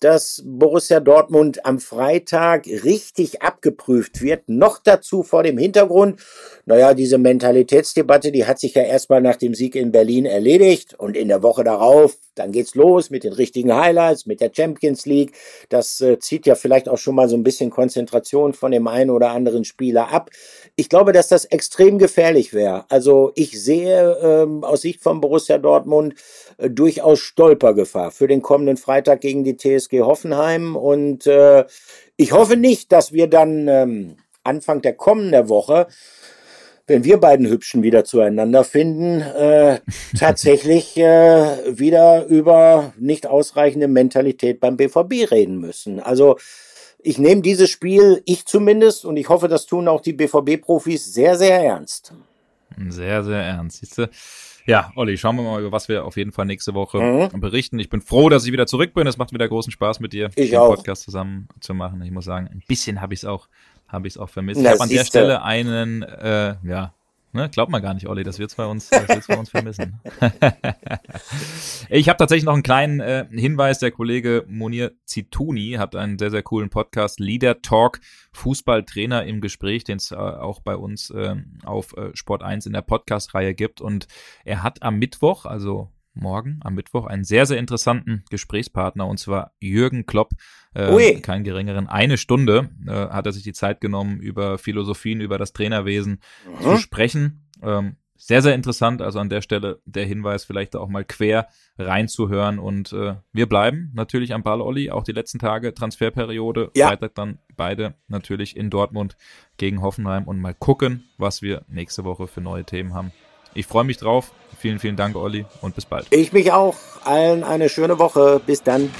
dass Borussia Dortmund am Freitag richtig abgeprüft wird. Noch dazu vor dem Hintergrund, naja, diese Mentalitätsdebatte, die hat sich ja erstmal nach dem Sieg in Berlin erledigt und in der Woche darauf, dann geht's los mit den richtigen Highlights, mit der Champions League. Das äh, zieht ja vielleicht auch schon mal so ein bisschen Konzentration von dem einen oder anderen Spieler ab. Ich glaube, dass das extrem gefährlich wäre. Also ich sehe ähm, aus Sicht von Borussia Dortmund äh, durchaus Stolpergefahr für den kommenden Freitag gegen die TSG Hoffenheim. Und äh, ich hoffe nicht, dass wir dann ähm, Anfang der kommenden Woche wenn wir beiden Hübschen wieder zueinander finden, äh, tatsächlich äh, wieder über nicht ausreichende Mentalität beim BVB reden müssen. Also ich nehme dieses Spiel, ich zumindest, und ich hoffe, das tun auch die BVB-Profis sehr, sehr ernst. Sehr, sehr ernst. Siehst du? Ja, Olli, schauen wir mal, über was wir auf jeden Fall nächste Woche mhm. berichten. Ich bin froh, dass ich wieder zurück bin. Es macht wieder großen Spaß mit dir, ich den auch. Podcast zusammen zu machen. Ich muss sagen, ein bisschen habe ich es auch, habe ich es auch vermisst. Na, ich habe an der Stelle einen, äh, ja, Ne, glaubt man gar nicht, Olli, das wird's bei uns, das wird's bei uns vermissen. ich habe tatsächlich noch einen kleinen äh, Hinweis. Der Kollege Monir Zituni hat einen sehr, sehr coolen Podcast, Leader Talk, Fußballtrainer im Gespräch, den es äh, auch bei uns äh, auf Sport 1 in der Podcast-Reihe gibt. Und er hat am Mittwoch, also morgen am Mittwoch einen sehr, sehr interessanten Gesprächspartner und zwar Jürgen Klopp, äh, keinen geringeren. Eine Stunde äh, hat er sich die Zeit genommen, über Philosophien, über das Trainerwesen mhm. zu sprechen. Ähm, sehr, sehr interessant. Also an der Stelle der Hinweis, vielleicht auch mal quer reinzuhören. Und äh, wir bleiben natürlich am Ball, Olli, auch die letzten Tage, Transferperiode. Ja. Freitag dann beide natürlich in Dortmund gegen Hoffenheim und mal gucken, was wir nächste Woche für neue Themen haben. Ich freue mich drauf. Vielen, vielen Dank, Olli, und bis bald. Ich mich auch. Allen eine schöne Woche. Bis dann.